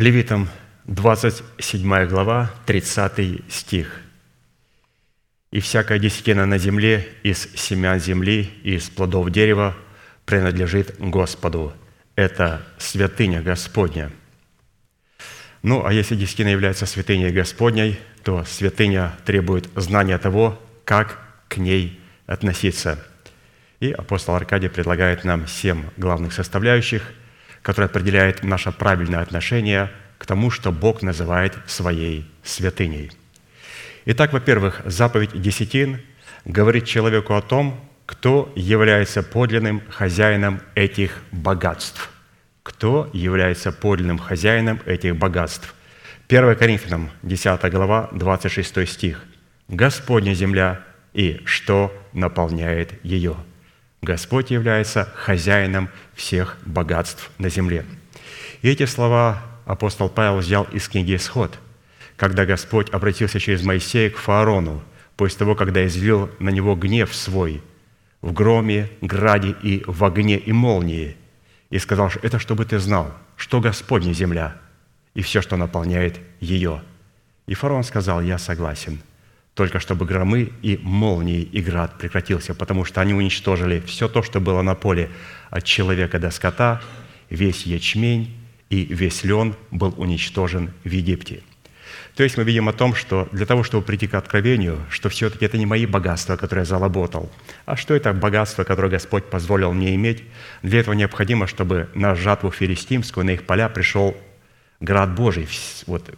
Левитам 27 глава, 30 стих. И всякая десятина на земле из семян земли и из плодов дерева принадлежит Господу. Это святыня Господня. Ну, а если десятина является святыней Господней, то святыня требует знания того, как к ней относиться. И апостол Аркадий предлагает нам семь главных составляющих, которые определяют наше правильное отношение к тому, что Бог называет своей святыней – Итак, во-первых, заповедь десятин говорит человеку о том, кто является подлинным хозяином этих богатств. Кто является подлинным хозяином этих богатств. 1 Коринфянам, 10 глава, 26 стих. «Господня земля и что наполняет ее». Господь является хозяином всех богатств на земле. И эти слова апостол Павел взял из книги «Исход», когда Господь обратился через Моисея к фараону, после того, когда излил на него гнев свой в громе, граде и в огне и молнии, и сказал, что это чтобы ты знал, что Господня земля и все, что наполняет ее. И фараон сказал, я согласен, только чтобы громы и молнии и град прекратился, потому что они уничтожили все то, что было на поле. От человека до скота, весь ячмень и весь лен был уничтожен в Египте – то есть мы видим о том, что для того, чтобы прийти к откровению, что все-таки это не мои богатства, которые я заработал, а что это богатство, которое Господь позволил мне иметь, для этого необходимо, чтобы на жатву филистимскую, на их поля пришел град Божий, вот,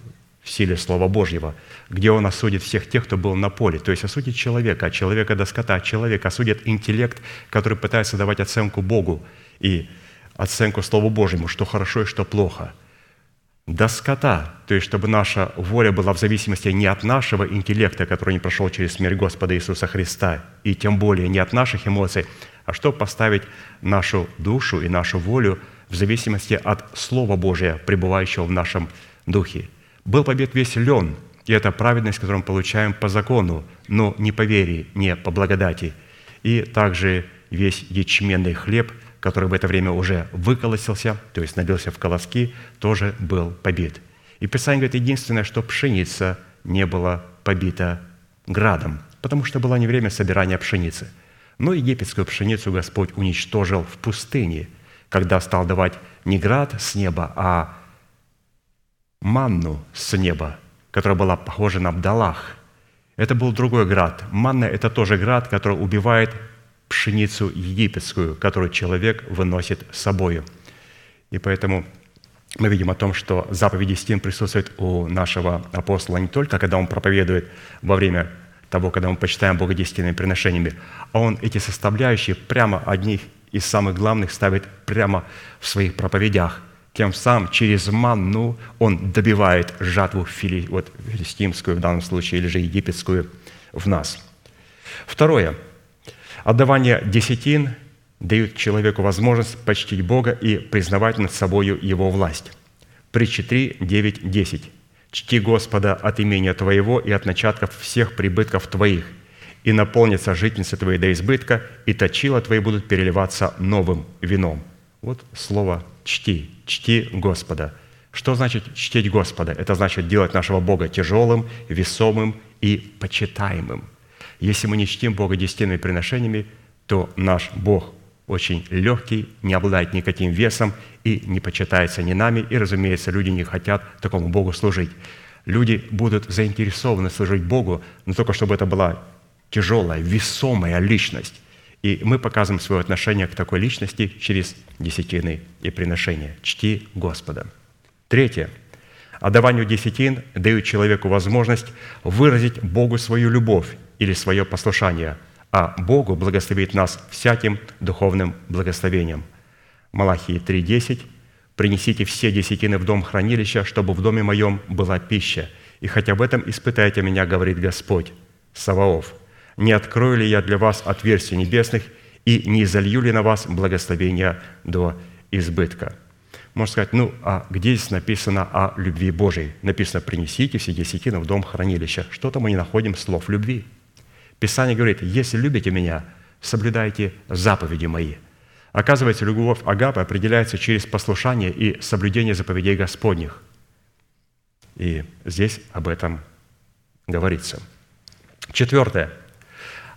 в силе Слова Божьего, где Он осудит всех тех, кто был на поле. То есть осудит человека, от человека до скота, человек осудит интеллект, который пытается давать оценку Богу и оценку Слову Божьему, что хорошо и что плохо – до скота, то есть чтобы наша воля была в зависимости не от нашего интеллекта, который не прошел через смерть Господа Иисуса Христа, и тем более не от наших эмоций, а чтобы поставить нашу душу и нашу волю в зависимости от Слова Божия, пребывающего в нашем духе. Был побед весь лен, и это праведность, которую мы получаем по закону, но не по вере, не по благодати. И также весь ячменный хлеб – который в это время уже выколосился, то есть набился в колоски, тоже был побит. И Писание говорит, единственное, что пшеница не была побита градом, потому что было не время собирания пшеницы. Но египетскую пшеницу Господь уничтожил в пустыне, когда стал давать не град с неба, а манну с неба, которая была похожа на Абдалах. Это был другой град. Манна – это тоже град, который убивает пшеницу египетскую, которую человек выносит с собою. И поэтому мы видим о том, что заповеди стен присутствует у нашего апостола не только, когда он проповедует во время того, когда мы почитаем Бога десятинными приношениями, а он эти составляющие прямо одних из самых главных ставит прямо в своих проповедях. Тем самым через манну он добивает жатву фили, вот, филистимскую в данном случае, или же египетскую в нас. Второе – Отдавание десятин дают человеку возможность почтить Бога и признавать над собою Его власть. Притчи 3, 9, 10. «Чти Господа от имения Твоего и от начатков всех прибытков Твоих, и наполнятся житницы Твои до избытка, и точила Твои будут переливаться новым вином». Вот слово «чти», «чти Господа». Что значит чтить Господа? Это значит делать нашего Бога тяжелым, весомым и почитаемым. Если мы не чтим Бога десятинными приношениями, то наш Бог очень легкий, не обладает никаким весом и не почитается ни нами, и, разумеется, люди не хотят такому Богу служить. Люди будут заинтересованы служить Богу, но только чтобы это была тяжелая, весомая личность. И мы показываем свое отношение к такой личности через десятины и приношения. Чти Господа. Третье. Отдаванию десятин дают человеку возможность выразить Богу свою любовь или свое послушание, а Богу благословит нас всяким духовным благословением. Малахии 3.10 «Принесите все десятины в дом хранилища, чтобы в доме моем была пища, и хотя в этом испытайте меня, говорит Господь, Саваоф, не открою ли я для вас отверстий небесных и не залью ли на вас благословения до избытка?» Можно сказать, ну, а где здесь написано о любви Божией? Написано, принесите все десятины в дом хранилища. Что-то мы не находим слов любви – Писание говорит, если любите меня, соблюдайте заповеди мои. Оказывается, любовь Агапы определяется через послушание и соблюдение заповедей Господних. И здесь об этом говорится. Четвертое.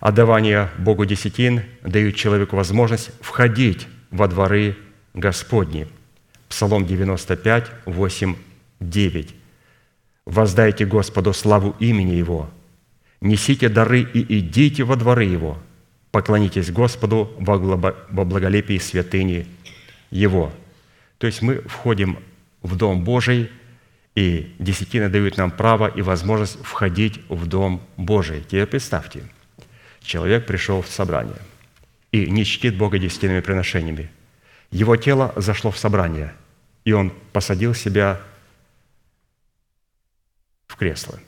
Отдавание Богу десятин дают человеку возможность входить во дворы Господни. Псалом 95, 8, 9. «Воздайте Господу славу имени Его, несите дары и идите во дворы Его, поклонитесь Господу во благолепии святыни Его». То есть мы входим в Дом Божий, и десятины дают нам право и возможность входить в Дом Божий. Теперь представьте, человек пришел в собрание и не чтит Бога десятинными приношениями. Его тело зашло в собрание, и он посадил себя в кресло.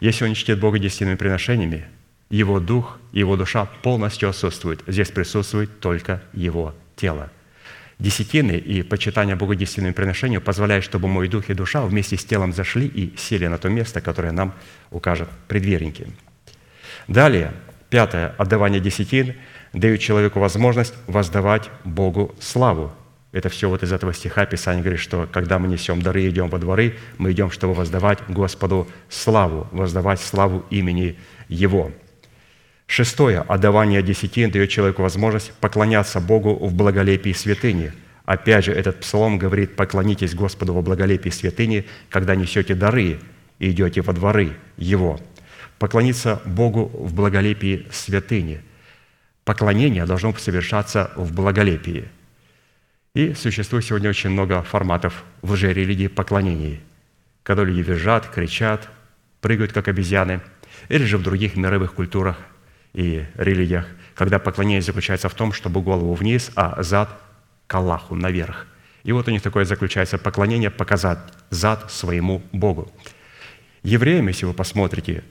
Если он не чтит Бога десятинными приношениями, его дух, его душа полностью отсутствует. Здесь присутствует только его тело – десятины и почитание Богу десятинным приношению позволяет, чтобы мой дух и душа вместе с телом зашли и сели на то место, которое нам укажет предверники. Далее, пятое, отдавание десятин дают человеку возможность воздавать Богу славу. Это все вот из этого стиха Писание говорит, что когда мы несем дары и идем во дворы, мы идем, чтобы воздавать Господу славу, воздавать славу имени Его. Шестое. Отдавание десятин дает человеку возможность поклоняться Богу в благолепии святыни. Опять же, этот псалом говорит, поклонитесь Господу во благолепии святыни, когда несете дары и идете во дворы Его. Поклониться Богу в благолепии святыни. Поклонение должно совершаться в благолепии. И существует сегодня очень много форматов в лжерелигии поклонений, когда люди визжат, кричат, прыгают, как обезьяны, или же в других мировых культурах и религиях, когда поклонение заключается в том, чтобы голову вниз, а зад к Аллаху наверх. И вот у них такое заключается поклонение, показать зад своему Богу. Евреям, если вы посмотрите,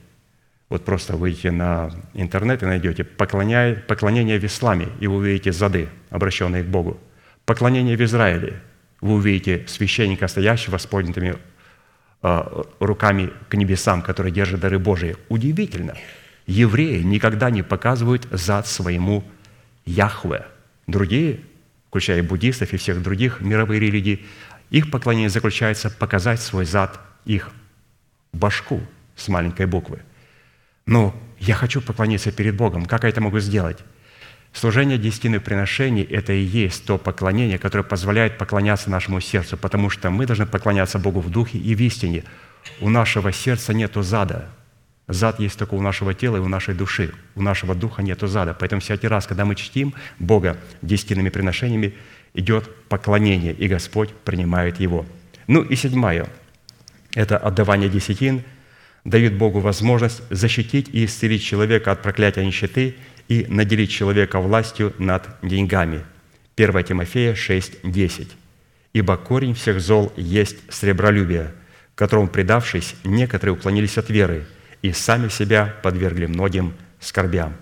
вот просто выйдете на интернет и найдете поклонение в исламе, и вы увидите зады, обращенные к Богу. Поклонение в Израиле, вы увидите священника, стоящего с поднятыми э, руками к небесам, который держит дары Божии. Удивительно – евреи никогда не показывают зад своему Яхве. Другие, включая буддистов и всех других мировых религий, их поклонение заключается показать свой зад, их башку с маленькой буквы. Но я хочу поклониться перед Богом. Как я это могу сделать? Служение десятины приношений – это и есть то поклонение, которое позволяет поклоняться нашему сердцу, потому что мы должны поклоняться Богу в духе и в истине. У нашего сердца нет зада – Зад есть только у нашего тела и у нашей души. У нашего духа нет зада. Поэтому всякий раз, когда мы чтим Бога десятинными приношениями, идет поклонение, и Господь принимает его. Ну и седьмое – это отдавание десятин дает Богу возможность защитить и исцелить человека от проклятия нищеты и наделить человека властью над деньгами. 1 Тимофея 6, 10. «Ибо корень всех зол есть сребролюбие, которому, предавшись, некоторые уклонились от веры, и сами себя подвергли многим скорбям.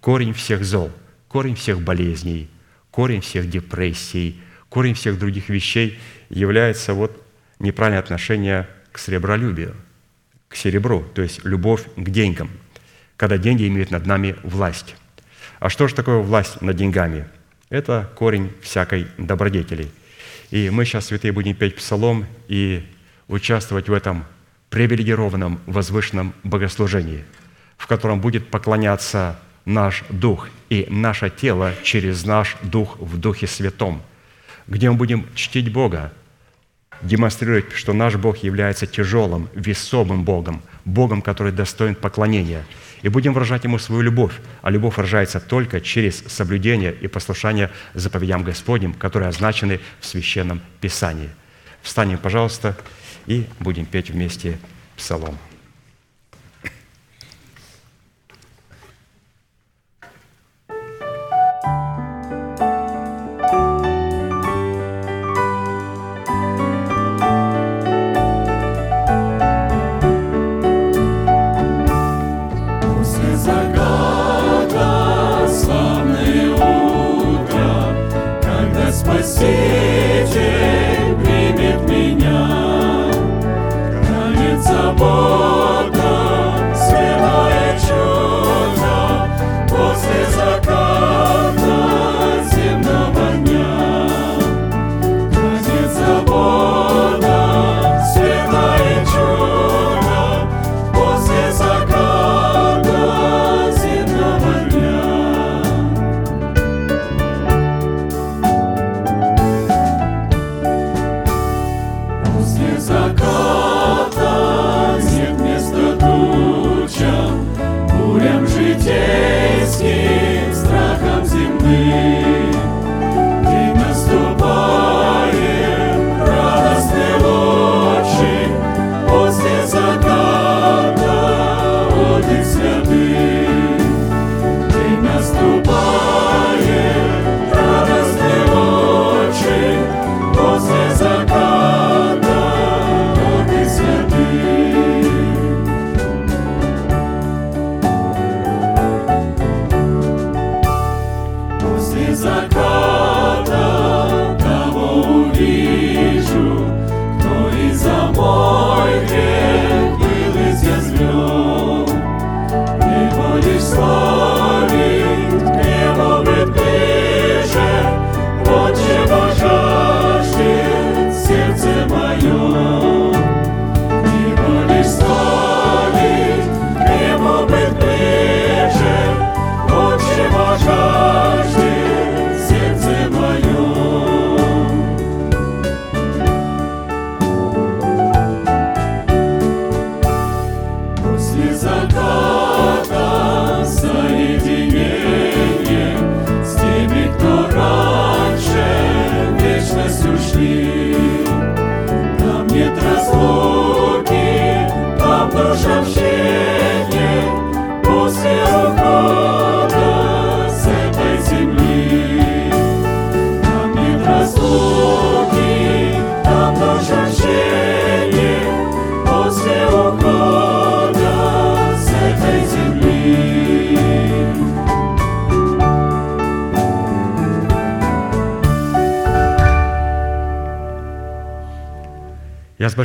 Корень всех зол, корень всех болезней, корень всех депрессий, корень всех других вещей является вот неправильное отношение к сребролюбию, к серебру, то есть любовь к деньгам, когда деньги имеют над нами власть. А что же такое власть над деньгами? Это корень всякой добродетели. И мы сейчас, святые, будем петь псалом и участвовать в этом привилегированном возвышенном богослужении, в котором будет поклоняться наш дух и наше тело через наш дух в Духе Святом, где мы будем чтить Бога, демонстрировать, что наш Бог является тяжелым, весомым Богом, Богом, который достоин поклонения, и будем выражать Ему свою любовь, а любовь выражается только через соблюдение и послушание заповедям Господним, которые означены в Священном Писании. Встанем, пожалуйста, и будем петь вместе псалом.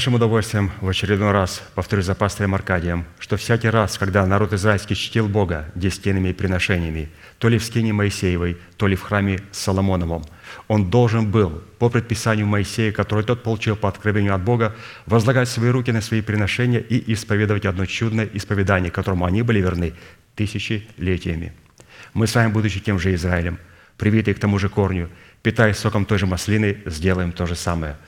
Большим удовольствием в очередной раз повторю за пастырем Аркадием, что всякий раз, когда народ израильский чтил Бога десятинными приношениями, то ли в скине Моисеевой, то ли в храме Соломоновом, он должен был, по предписанию Моисея, который тот получил по откровению от Бога, возлагать свои руки на свои приношения и исповедовать одно чудное исповедание, которому они были верны тысячелетиями. Мы с вами, будучи тем же Израилем, привитые к тому же корню, питаясь соком той же маслины, сделаем то же самое –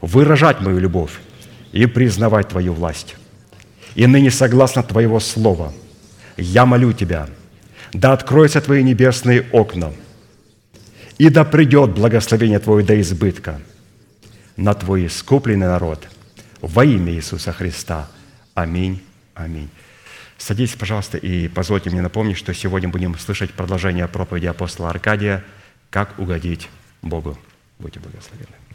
выражать мою любовь и признавать Твою власть. И ныне, согласно Твоего Слова, я молю Тебя, да откроются Твои небесные окна, и да придет благословение Твое до избытка на Твой искупленный народ во имя Иисуса Христа. Аминь. Аминь. Садитесь, пожалуйста, и позвольте мне напомнить, что сегодня будем слышать продолжение проповеди апостола Аркадия «Как угодить Богу». Будьте благословенны.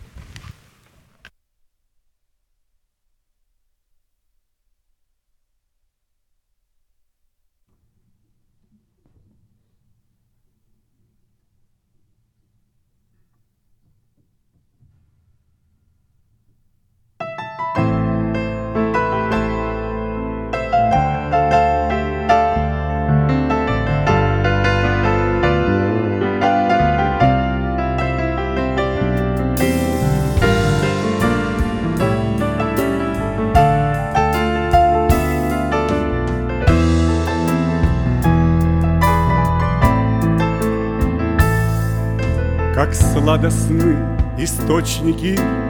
Источники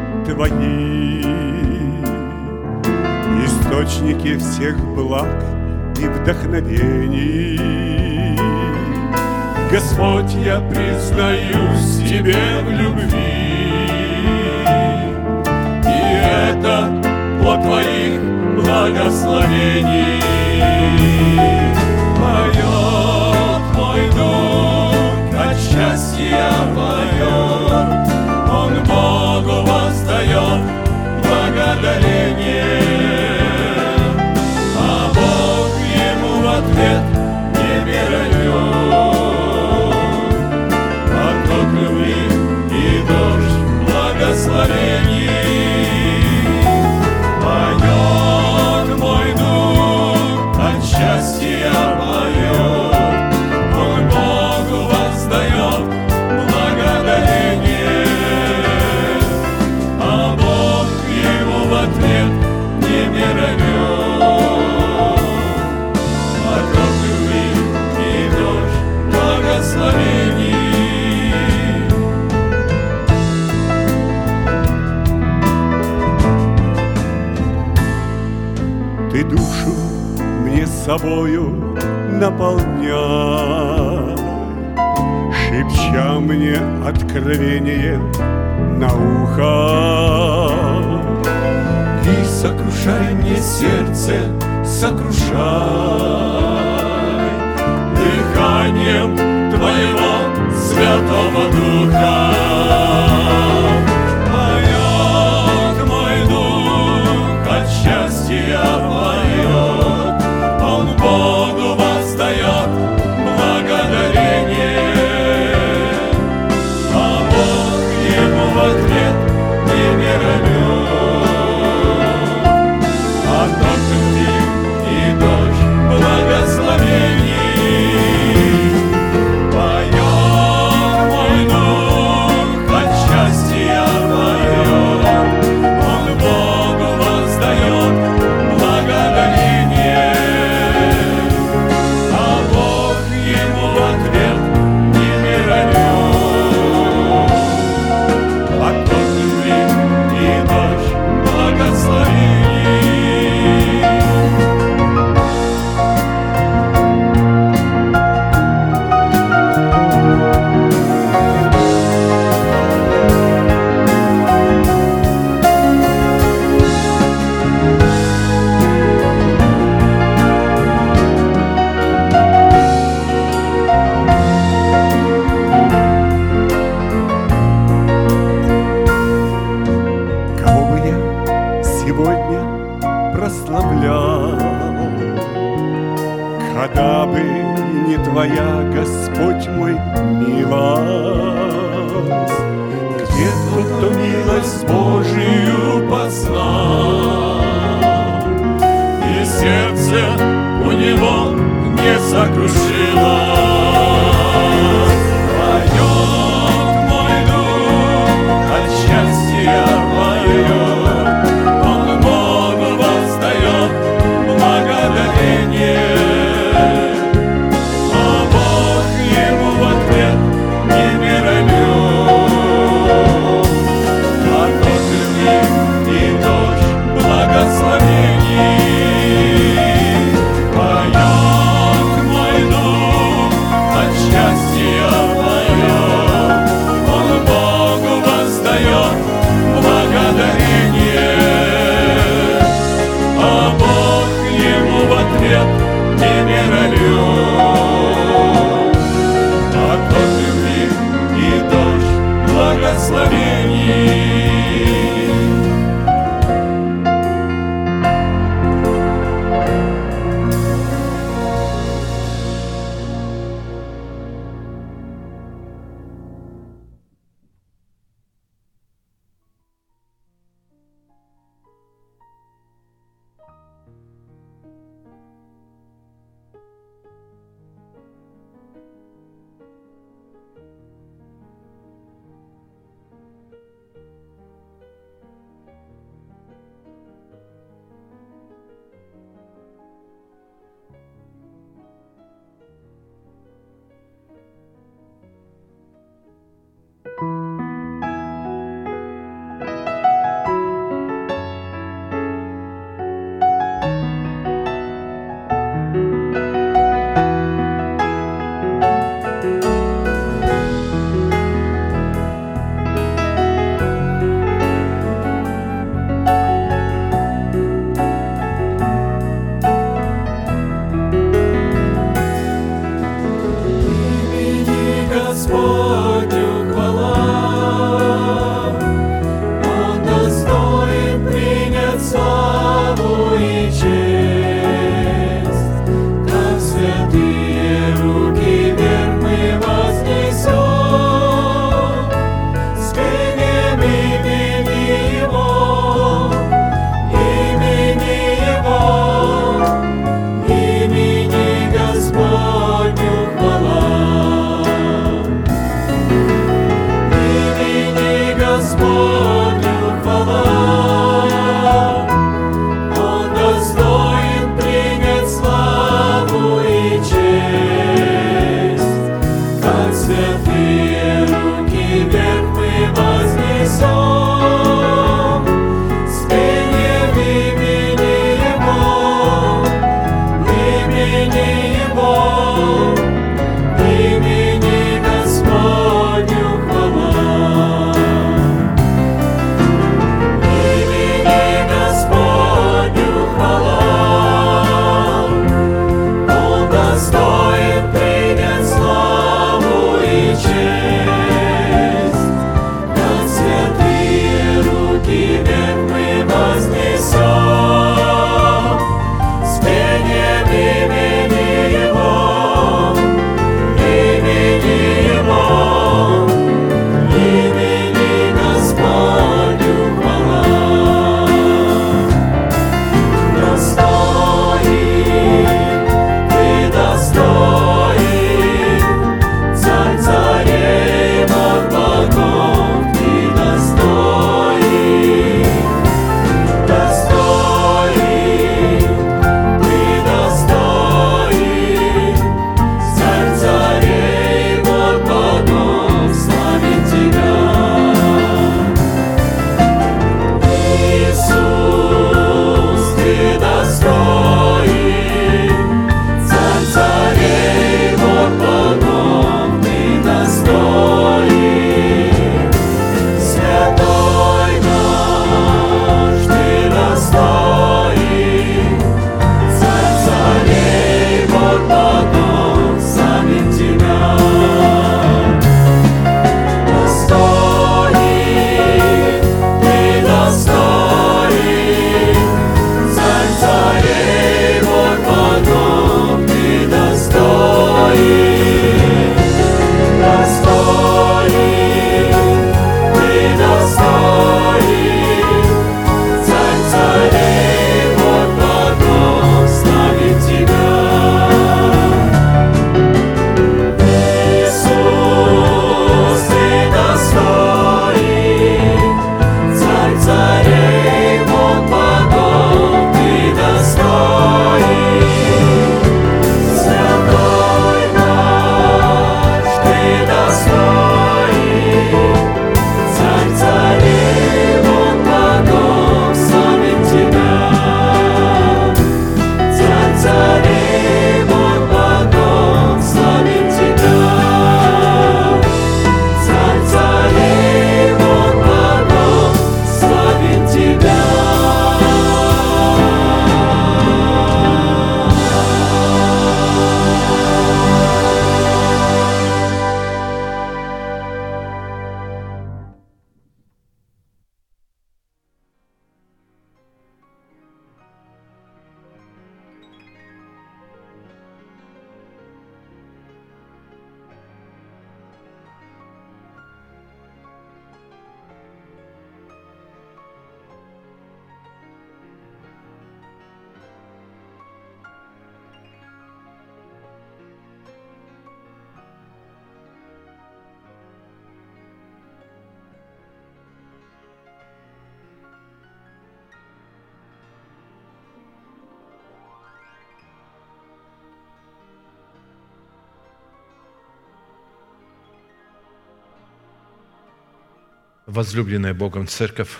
Возлюбленная Богом Церковь,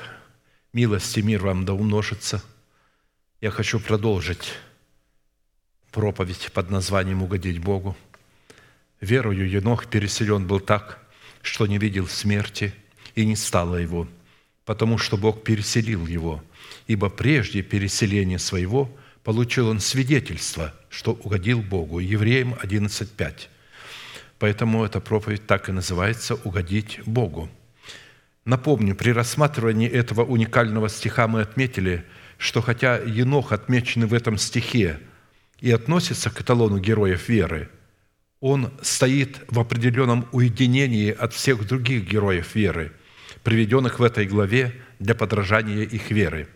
милость и мир вам да умножится. Я хочу продолжить проповедь под названием «Угодить Богу». Верою Енох переселен был так, что не видел смерти, и не стало его, потому что Бог переселил его, ибо прежде переселения своего получил он свидетельство, что угодил Богу. Евреям 11.5. Поэтому эта проповедь так и называется «Угодить Богу». Напомню, при рассматривании этого уникального стиха мы отметили, что хотя Енох отмеченный в этом стихе и относится к эталону героев веры, он стоит в определенном уединении от всех других героев веры, приведенных в этой главе для подражания их веры.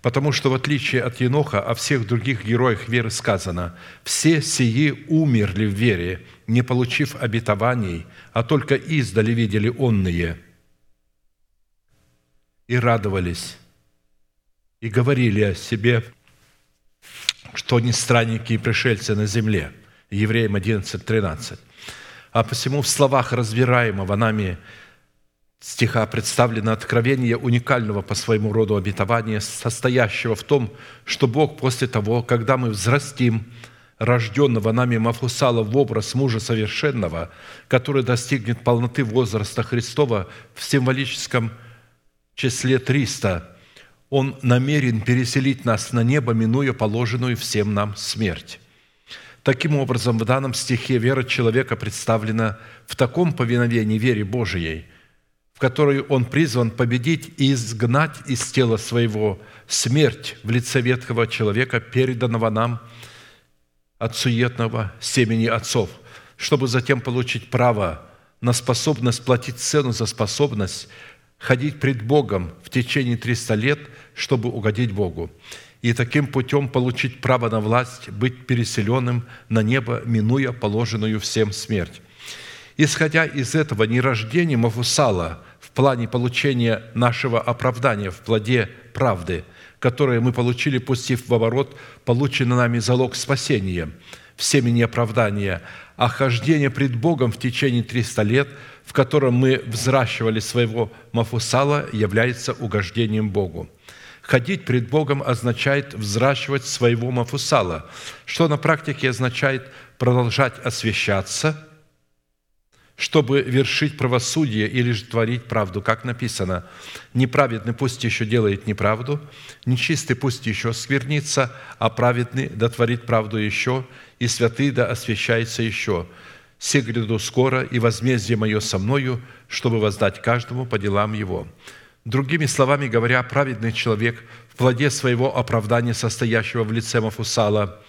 Потому что в отличие от Еноха, о всех других героях веры сказано, «Все сии умерли в вере, не получив обетований, а только издали видели онные, и радовались, и говорили о себе, что они странники и пришельцы на земле. Евреям 11, 13. А посему в словах разбираемого нами стиха представлено откровение уникального по своему роду обетования, состоящего в том, что Бог после того, когда мы взрастим рожденного нами Мафусала в образ мужа совершенного, который достигнет полноты возраста Христова в символическом числе 300, Он намерен переселить нас на небо, минуя положенную всем нам смерть. Таким образом, в данном стихе вера человека представлена в таком повиновении вере Божией, в которой он призван победить и изгнать из тела своего смерть в лице ветхого человека, переданного нам от суетного семени отцов, чтобы затем получить право на способность платить цену за способность ходить пред Богом в течение 300 лет, чтобы угодить Богу, и таким путем получить право на власть, быть переселенным на небо, минуя положенную всем смерть. Исходя из этого, нерождение Мафусала в плане получения нашего оправдания в плоде правды, которое мы получили, пустив в оборот полученный нами залог спасения в семени оправдания, а хождение пред Богом в течение 300 лет – в котором мы взращивали своего Мафусала, является угождением Богу. Ходить пред Богом означает взращивать своего Мафусала, что на практике означает продолжать освящаться, чтобы вершить правосудие или же творить правду, как написано, «Неправедный пусть еще делает неправду, нечистый пусть еще сквернится, а праведный да творит правду еще, и святый да освящается еще» «Се гряду скоро, и возмездие мое со мною, чтобы воздать каждому по делам его». Другими словами говоря, праведный человек в плоде своего оправдания, состоящего в лице Мафусала,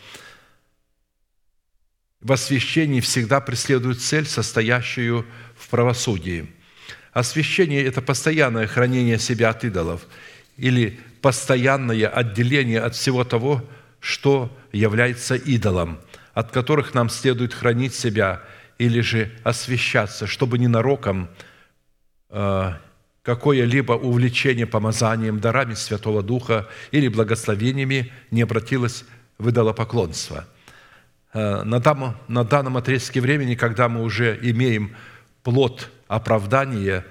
в освящении всегда преследует цель, состоящую в правосудии. Освящение – это постоянное хранение себя от идолов или постоянное отделение от всего того, что является идолом, от которых нам следует хранить себя – или же освящаться, чтобы ненароком э, какое-либо увлечение помазанием, дарами Святого Духа или благословениями не обратилось в идолопоклонство. Э, на, данном, на данном отрезке времени, когда мы уже имеем плод оправдания,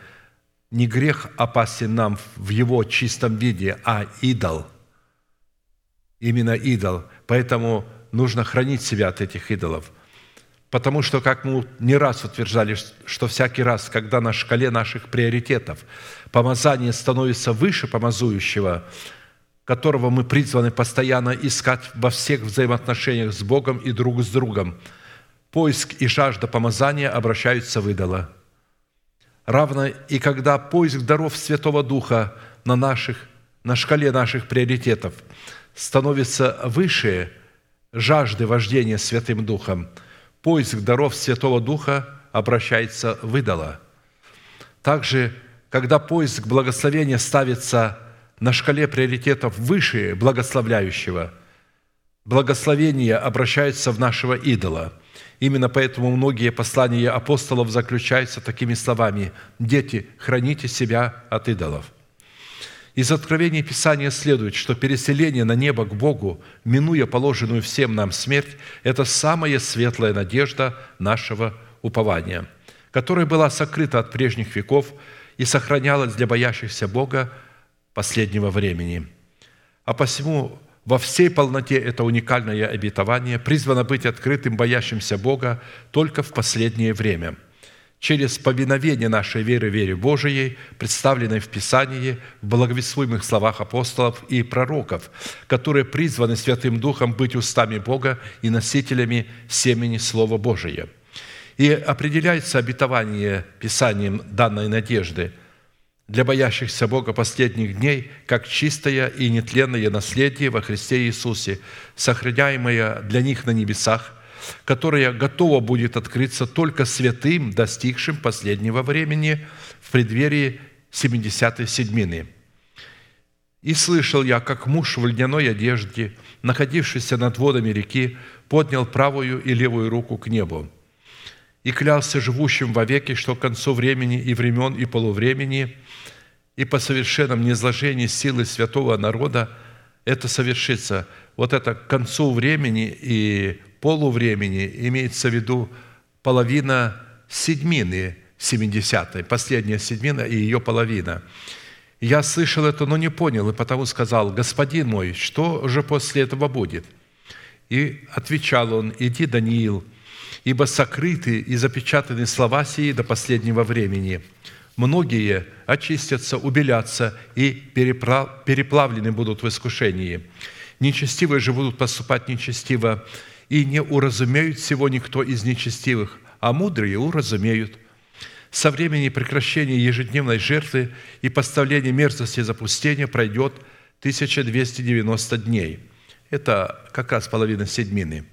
не грех опасен нам в его чистом виде, а идол. Именно идол. Поэтому нужно хранить себя от этих идолов – Потому что, как мы не раз утверждали, что всякий раз, когда на шкале наших приоритетов помазание становится выше помазующего, которого мы призваны постоянно искать во всех взаимоотношениях с Богом и друг с другом, поиск и жажда помазания обращаются в идола. Равно и когда поиск даров Святого Духа на, наших, на шкале наших приоритетов становится выше жажды вождения Святым Духом – поиск даров Святого Духа обращается в идола. Также, когда поиск благословения ставится на шкале приоритетов выше благословляющего, благословение обращается в нашего идола. Именно поэтому многие послания апостолов заключаются такими словами «Дети, храните себя от идолов». Из откровения Писания следует, что переселение на небо к Богу, минуя положенную всем нам смерть, это самая светлая надежда нашего упования, которая была сокрыта от прежних веков и сохранялось для боящихся Бога последнего времени. А посему во всей полноте это уникальное обетование призвано быть открытым боящимся Бога только в последнее время – через повиновение нашей веры вере Божией, представленной в Писании, в благовествуемых словах апостолов и пророков, которые призваны Святым Духом быть устами Бога и носителями семени Слова Божия. И определяется обетование Писанием данной надежды для боящихся Бога последних дней как чистое и нетленное наследие во Христе Иисусе, сохраняемое для них на небесах – которая готова будет открыться только святым, достигшим последнего времени в преддверии 70-й седьмины. «И слышал я, как муж в льняной одежде, находившийся над водами реки, поднял правую и левую руку к небу и клялся живущим вовеки, что к концу времени и времен и полувремени и по совершенном низложении силы святого народа это совершится. Вот это к концу времени и полувремени имеется в виду половина седьмины 70 последняя седьмина и ее половина. Я слышал это, но не понял, и потому сказал, «Господин мой, что же после этого будет?» И отвечал он, «Иди, Даниил, ибо сокрыты и запечатаны слова сии до последнего времени. Многие очистятся, убелятся и переплавлены будут в искушении. Нечестивые же будут поступать нечестиво, и не уразумеют всего никто из нечестивых, а мудрые уразумеют. Со времени прекращения ежедневной жертвы и поставления мерзости и запустения пройдет 1290 дней. Это как раз половина седьмины.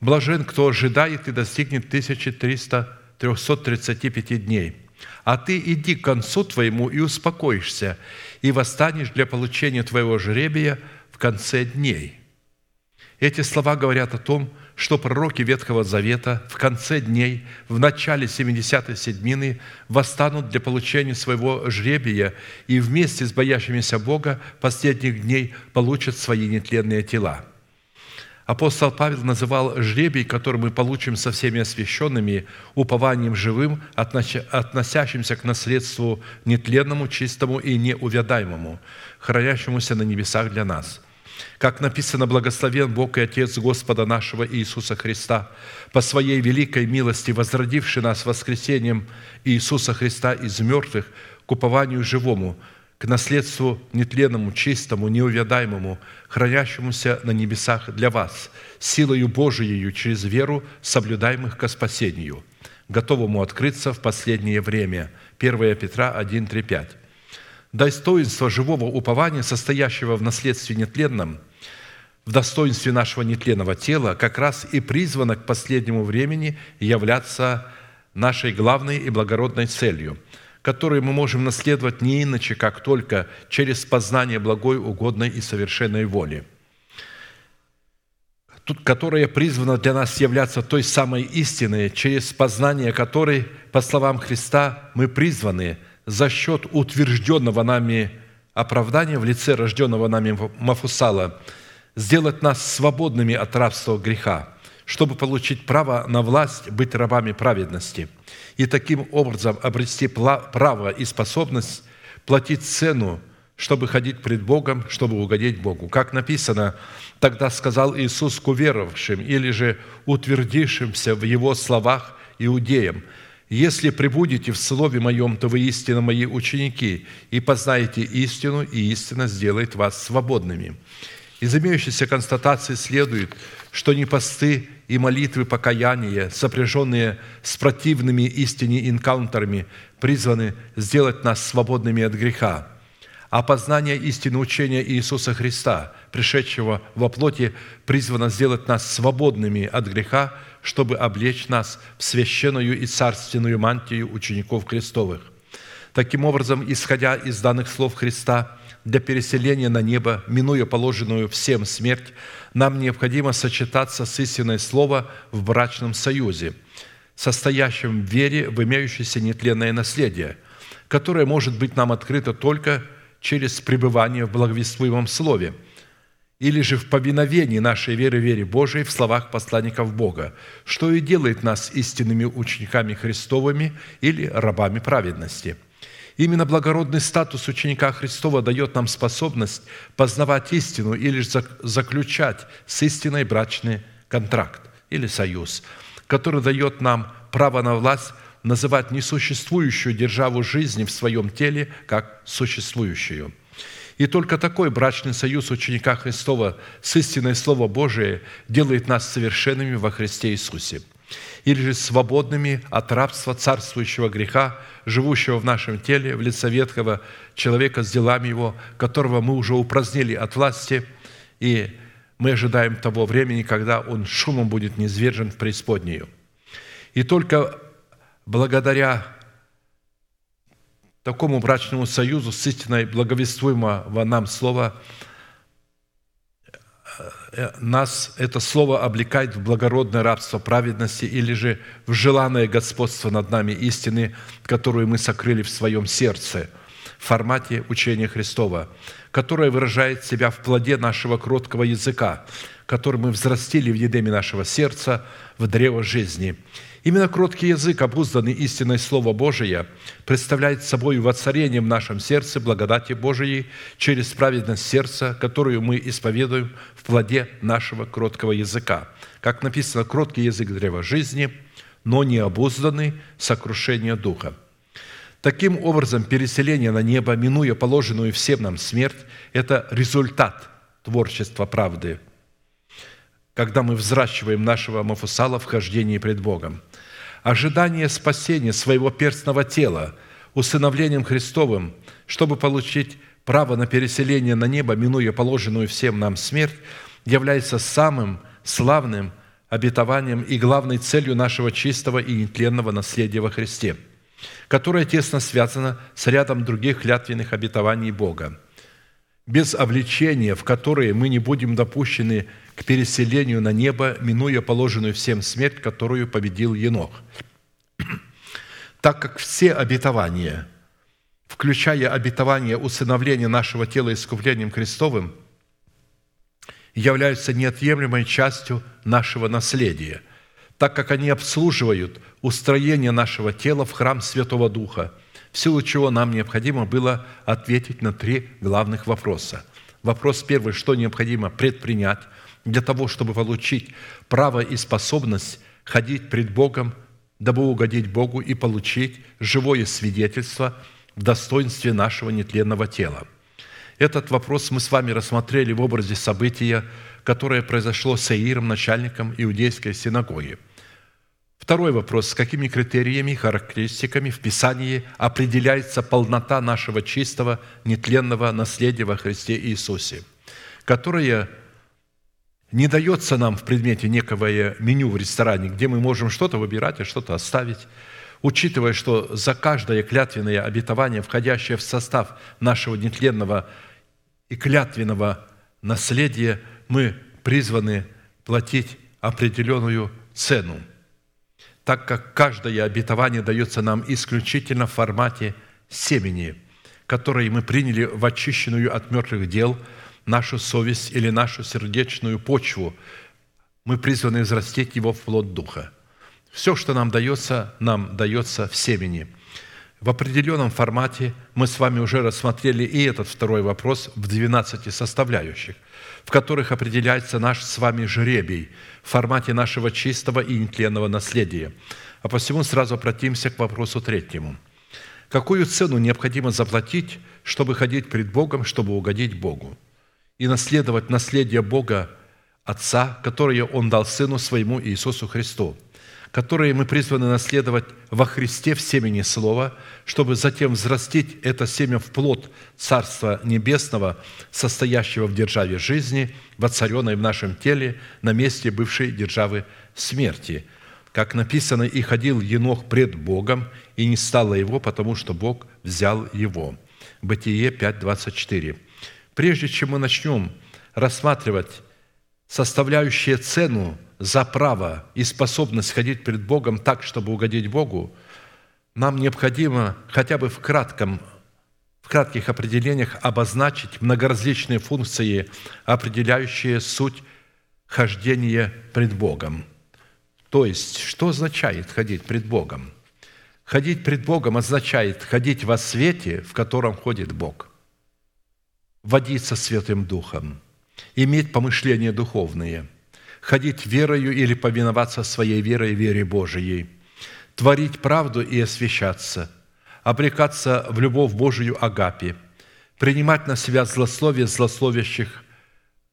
Блажен, кто ожидает и достигнет 1300 335 дней. А ты иди к концу твоему и успокоишься, и восстанешь для получения твоего жребия в конце дней». Эти слова говорят о том, что пророки Ветхого Завета в конце дней, в начале 70-й седьмины восстанут для получения своего жребия и вместе с боящимися Бога последних дней получат свои нетленные тела. Апостол Павел называл жребий, который мы получим со всеми освященными, упованием живым, относящимся к наследству нетленному, чистому и неувядаемому, хранящемуся на небесах для нас – как написано, благословен Бог и Отец Господа нашего Иисуса Христа, по Своей великой милости, возродивший нас воскресением Иисуса Христа из мертвых к упованию живому, к наследству нетленному, чистому, неувядаемому, хранящемуся на небесах для вас, силою Божией через веру, соблюдаемых ко спасению, готовому открыться в последнее время». 1 Петра 1, 3, 5. Достоинство живого упования, состоящего в наследстве нетленном – в достоинстве нашего нетленного тела как раз и призвано к последнему времени являться нашей главной и благородной целью, которую мы можем наследовать не иначе, как только через познание благой, угодной и совершенной воли, которая призвана для нас являться той самой истиной, через познание которой, по словам Христа, мы призваны за счет утвержденного нами оправдания в лице рожденного нами Мафусала – сделать нас свободными от рабства греха, чтобы получить право на власть быть рабами праведности и таким образом обрести право и способность платить цену, чтобы ходить пред Богом, чтобы угодить Богу. Как написано, тогда сказал Иисус к уверовавшим или же утвердившимся в Его словах иудеям, «Если прибудете в Слове Моем, то вы истинно Мои ученики, и познаете истину, и истина сделает вас свободными». Из имеющейся констатации следует, что не посты и молитвы покаяния, сопряженные с противными истине инкаунтерами, призваны сделать нас свободными от греха, а познание истины учения Иисуса Христа, пришедшего во плоти, призвано сделать нас свободными от греха, чтобы облечь нас в священную и царственную мантию учеников Христовых. Таким образом, исходя из данных слов Христа – для переселения на небо, минуя положенную всем смерть, нам необходимо сочетаться с истиной Слова в брачном союзе, состоящем в вере в имеющееся нетленное наследие, которое может быть нам открыто только через пребывание в благовествуемом Слове или же в повиновении нашей веры вере Божией в словах посланников Бога, что и делает нас истинными учениками Христовыми или рабами праведности – Именно благородный статус ученика Христова дает нам способность познавать истину или заключать с истиной брачный контракт или союз, который дает нам право на власть называть несуществующую державу жизни в своем теле как существующую. И только такой брачный союз ученика Христова с истинной Слово Божие делает нас совершенными во Христе Иисусе – или же свободными от рабства царствующего греха, живущего в нашем теле, в лице ветхого человека с делами его, которого мы уже упразднили от власти, и мы ожидаем того времени, когда он шумом будет низвержен в преисподнюю. И только благодаря такому брачному союзу с истиной благовествуемого нам слова – Э, нас это слово облекает в благородное рабство праведности или же в желанное господство над нами истины, которую мы сокрыли в своем сердце в формате учения Христова, которое выражает себя в плоде нашего кроткого языка, который мы взрастили в едеме нашего сердца, в древо жизни – Именно кроткий язык, обузданный истинной Слова Божия, представляет собой воцарение в нашем сердце благодати Божией через праведность сердца, которую мы исповедуем в плоде нашего кроткого языка. Как написано, кроткий язык древа жизни, но не обузданный сокрушение духа. Таким образом, переселение на небо, минуя положенную всем нам смерть, это результат творчества правды, когда мы взращиваем нашего Мафусала в хождении пред Богом – ожидание спасения своего перстного тела усыновлением Христовым, чтобы получить право на переселение на небо, минуя положенную всем нам смерть, является самым славным обетованием и главной целью нашего чистого и нетленного наследия во Христе, которое тесно связано с рядом других клятвенных обетований Бога. Без обличения, в которые мы не будем допущены к переселению на небо, минуя положенную всем смерть, которую победил Енох. Так как все обетования, включая обетование усыновления нашего тела искуплением Христовым, являются неотъемлемой частью нашего наследия, так как они обслуживают устроение нашего тела в храм Святого Духа, в силу чего нам необходимо было ответить на три главных вопроса. Вопрос первый, что необходимо предпринять – для того, чтобы получить право и способность ходить пред Богом, дабы угодить Богу и получить живое свидетельство в достоинстве нашего нетленного тела. Этот вопрос мы с вами рассмотрели в образе события, которое произошло с Аиром, начальником иудейской синагоги. Второй вопрос. С какими критериями, характеристиками в Писании определяется полнота нашего чистого, нетленного наследия во Христе Иисусе, которое не дается нам в предмете некое меню в ресторане, где мы можем что-то выбирать, а что-то оставить, учитывая, что за каждое клятвенное обетование, входящее в состав нашего нетленного и клятвенного наследия, мы призваны платить определенную цену, так как каждое обетование дается нам исключительно в формате семени, которое мы приняли в очищенную от мертвых дел – нашу совесть или нашу сердечную почву. Мы призваны взрастить его в плод Духа. Все, что нам дается, нам дается в семени. В определенном формате мы с вами уже рассмотрели и этот второй вопрос в 12 составляющих, в которых определяется наш с вами жребий в формате нашего чистого и нетленного наследия. А посему сразу обратимся к вопросу третьему. Какую цену необходимо заплатить, чтобы ходить пред Богом, чтобы угодить Богу? И наследовать наследие Бога Отца, которое Он дал Сыну Своему Иисусу Христу, которые мы призваны наследовать во Христе в семени Слова, чтобы затем взрастить это семя в плод Царства Небесного, состоящего в державе жизни, воцаренной в нашем теле на месте бывшей державы смерти. Как написано, «И ходил Енох пред Богом, и не стало его, потому что Бог взял его». Бытие 5, 24. Прежде чем мы начнем рассматривать составляющие цену за право и способность ходить перед Богом так, чтобы угодить Богу, нам необходимо хотя бы в, кратком, в кратких определениях обозначить многоразличные функции, определяющие суть хождения пред Богом. То есть, что означает ходить пред Богом? Ходить пред Богом означает ходить во свете, в котором ходит Бог. Водиться Святым Духом, иметь помышления духовные, ходить верою или повиноваться своей верой, вере Божией, творить правду и освящаться, обрекаться в любовь Божию Агапи, принимать на себя злословие злословящих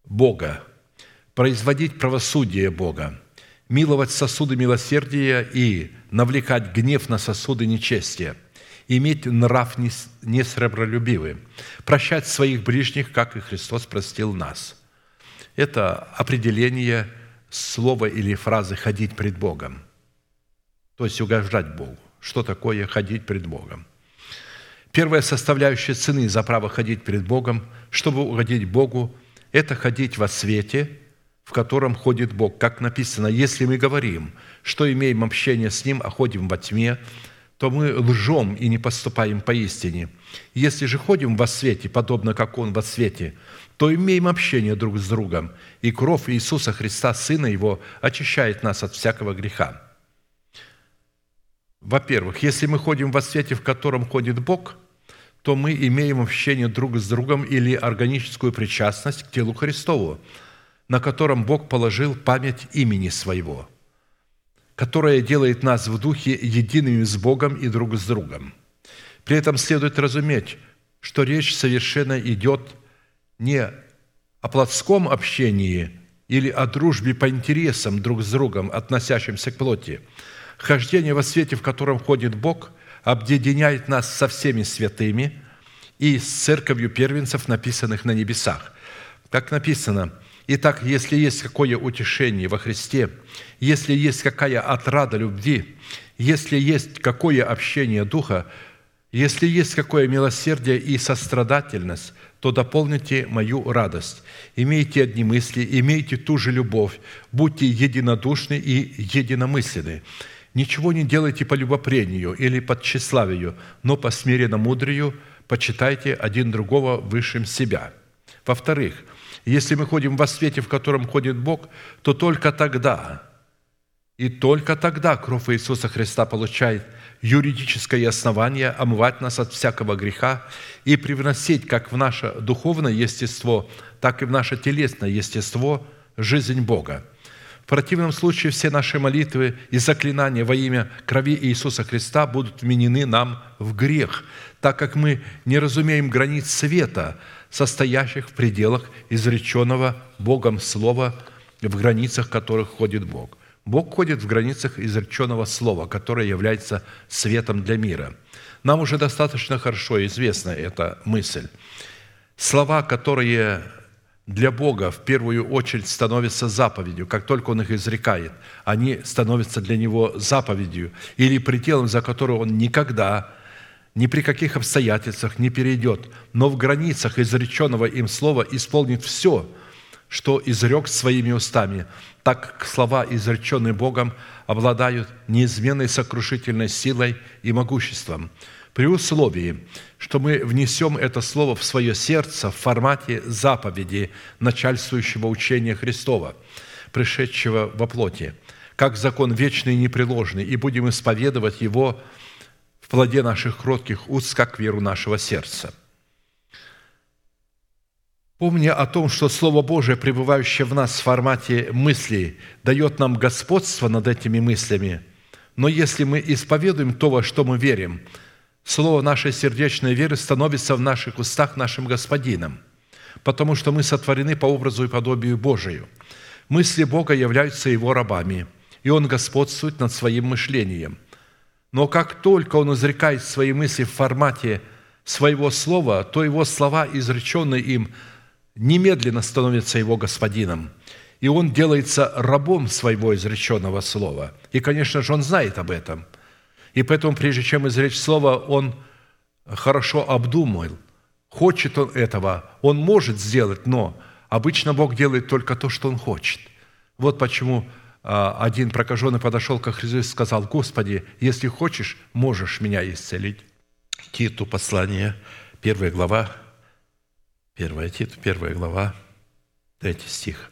Бога, производить правосудие Бога, миловать сосуды милосердия и навлекать гнев на сосуды нечестия, иметь нрав несребролюбивый, прощать своих ближних, как и Христос простил нас. Это определение слова или фразы «ходить пред Богом», то есть угождать Богу. Что такое ходить пред Богом? Первая составляющая цены за право ходить перед Богом, чтобы угодить Богу, это ходить во свете – в котором ходит Бог. Как написано, если мы говорим, что имеем общение с Ним, а ходим во тьме, то мы лжем и не поступаем поистине. Если же ходим во свете, подобно как Он во свете, то имеем общение друг с другом, и кровь Иисуса Христа, Сына Его, очищает нас от всякого греха. Во-первых, если мы ходим во свете, в котором ходит Бог, то мы имеем общение друг с другом или органическую причастность к телу Христову – на котором Бог положил память имени Своего, которая делает нас в духе едиными с Богом и друг с другом. При этом следует разуметь, что речь совершенно идет не о плотском общении или о дружбе по интересам друг с другом, относящимся к плоти. Хождение во свете, в котором ходит Бог, объединяет нас со всеми святыми и с церковью первенцев, написанных на небесах. Как написано – Итак, если есть какое утешение во Христе, если есть какая отрада любви, если есть какое общение Духа, если есть какое милосердие и сострадательность, то дополните мою радость. Имейте одни мысли, имейте ту же любовь, будьте единодушны и единомысленны. Ничего не делайте по любопрению или по тщеславию, но по смиренно мудрию почитайте один другого высшим себя. Во-вторых, если мы ходим во свете, в котором ходит Бог, то только тогда, и только тогда кровь Иисуса Христа получает юридическое основание омывать нас от всякого греха и привносить как в наше духовное естество, так и в наше телесное естество жизнь Бога. В противном случае все наши молитвы и заклинания во имя крови Иисуса Христа будут вменены нам в грех, так как мы не разумеем границ света – состоящих в пределах изреченного Богом Слова, в границах которых ходит Бог. Бог ходит в границах изреченного Слова, которое является светом для мира. Нам уже достаточно хорошо известна эта мысль. Слова, которые для Бога в первую очередь становятся заповедью. Как только Он их изрекает, они становятся для Него заповедью или пределом, за который Он никогда ни при каких обстоятельствах не перейдет, но в границах изреченного им слова исполнит все, что изрек своими устами, так как слова, изреченные Богом, обладают неизменной сокрушительной силой и могуществом. При условии, что мы внесем это слово в свое сердце в формате заповеди начальствующего учения Христова, пришедшего во плоти, как закон вечный и непреложный, и будем исповедовать его в плоде наших кротких уст, как веру нашего сердца. Помня о том, что Слово Божие, пребывающее в нас в формате мыслей, дает нам господство над этими мыслями, но если мы исповедуем то, во что мы верим, Слово нашей сердечной веры становится в наших устах нашим Господином, потому что мы сотворены по образу и подобию Божию. Мысли Бога являются Его рабами, и Он господствует над своим мышлением – но как только он изрекает свои мысли в формате своего слова, то его слова, изреченные им, немедленно становятся его господином. И он делается рабом своего изреченного слова. И, конечно же, он знает об этом. И поэтому, прежде чем изречь слово, он хорошо обдумал, хочет он этого, он может сделать, но обычно Бог делает только то, что он хочет. Вот почему один прокаженный подошел к Христу и сказал, «Господи, если хочешь, можешь меня исцелить». Титу послание, первая глава, первая Титу, первая глава, третий стих.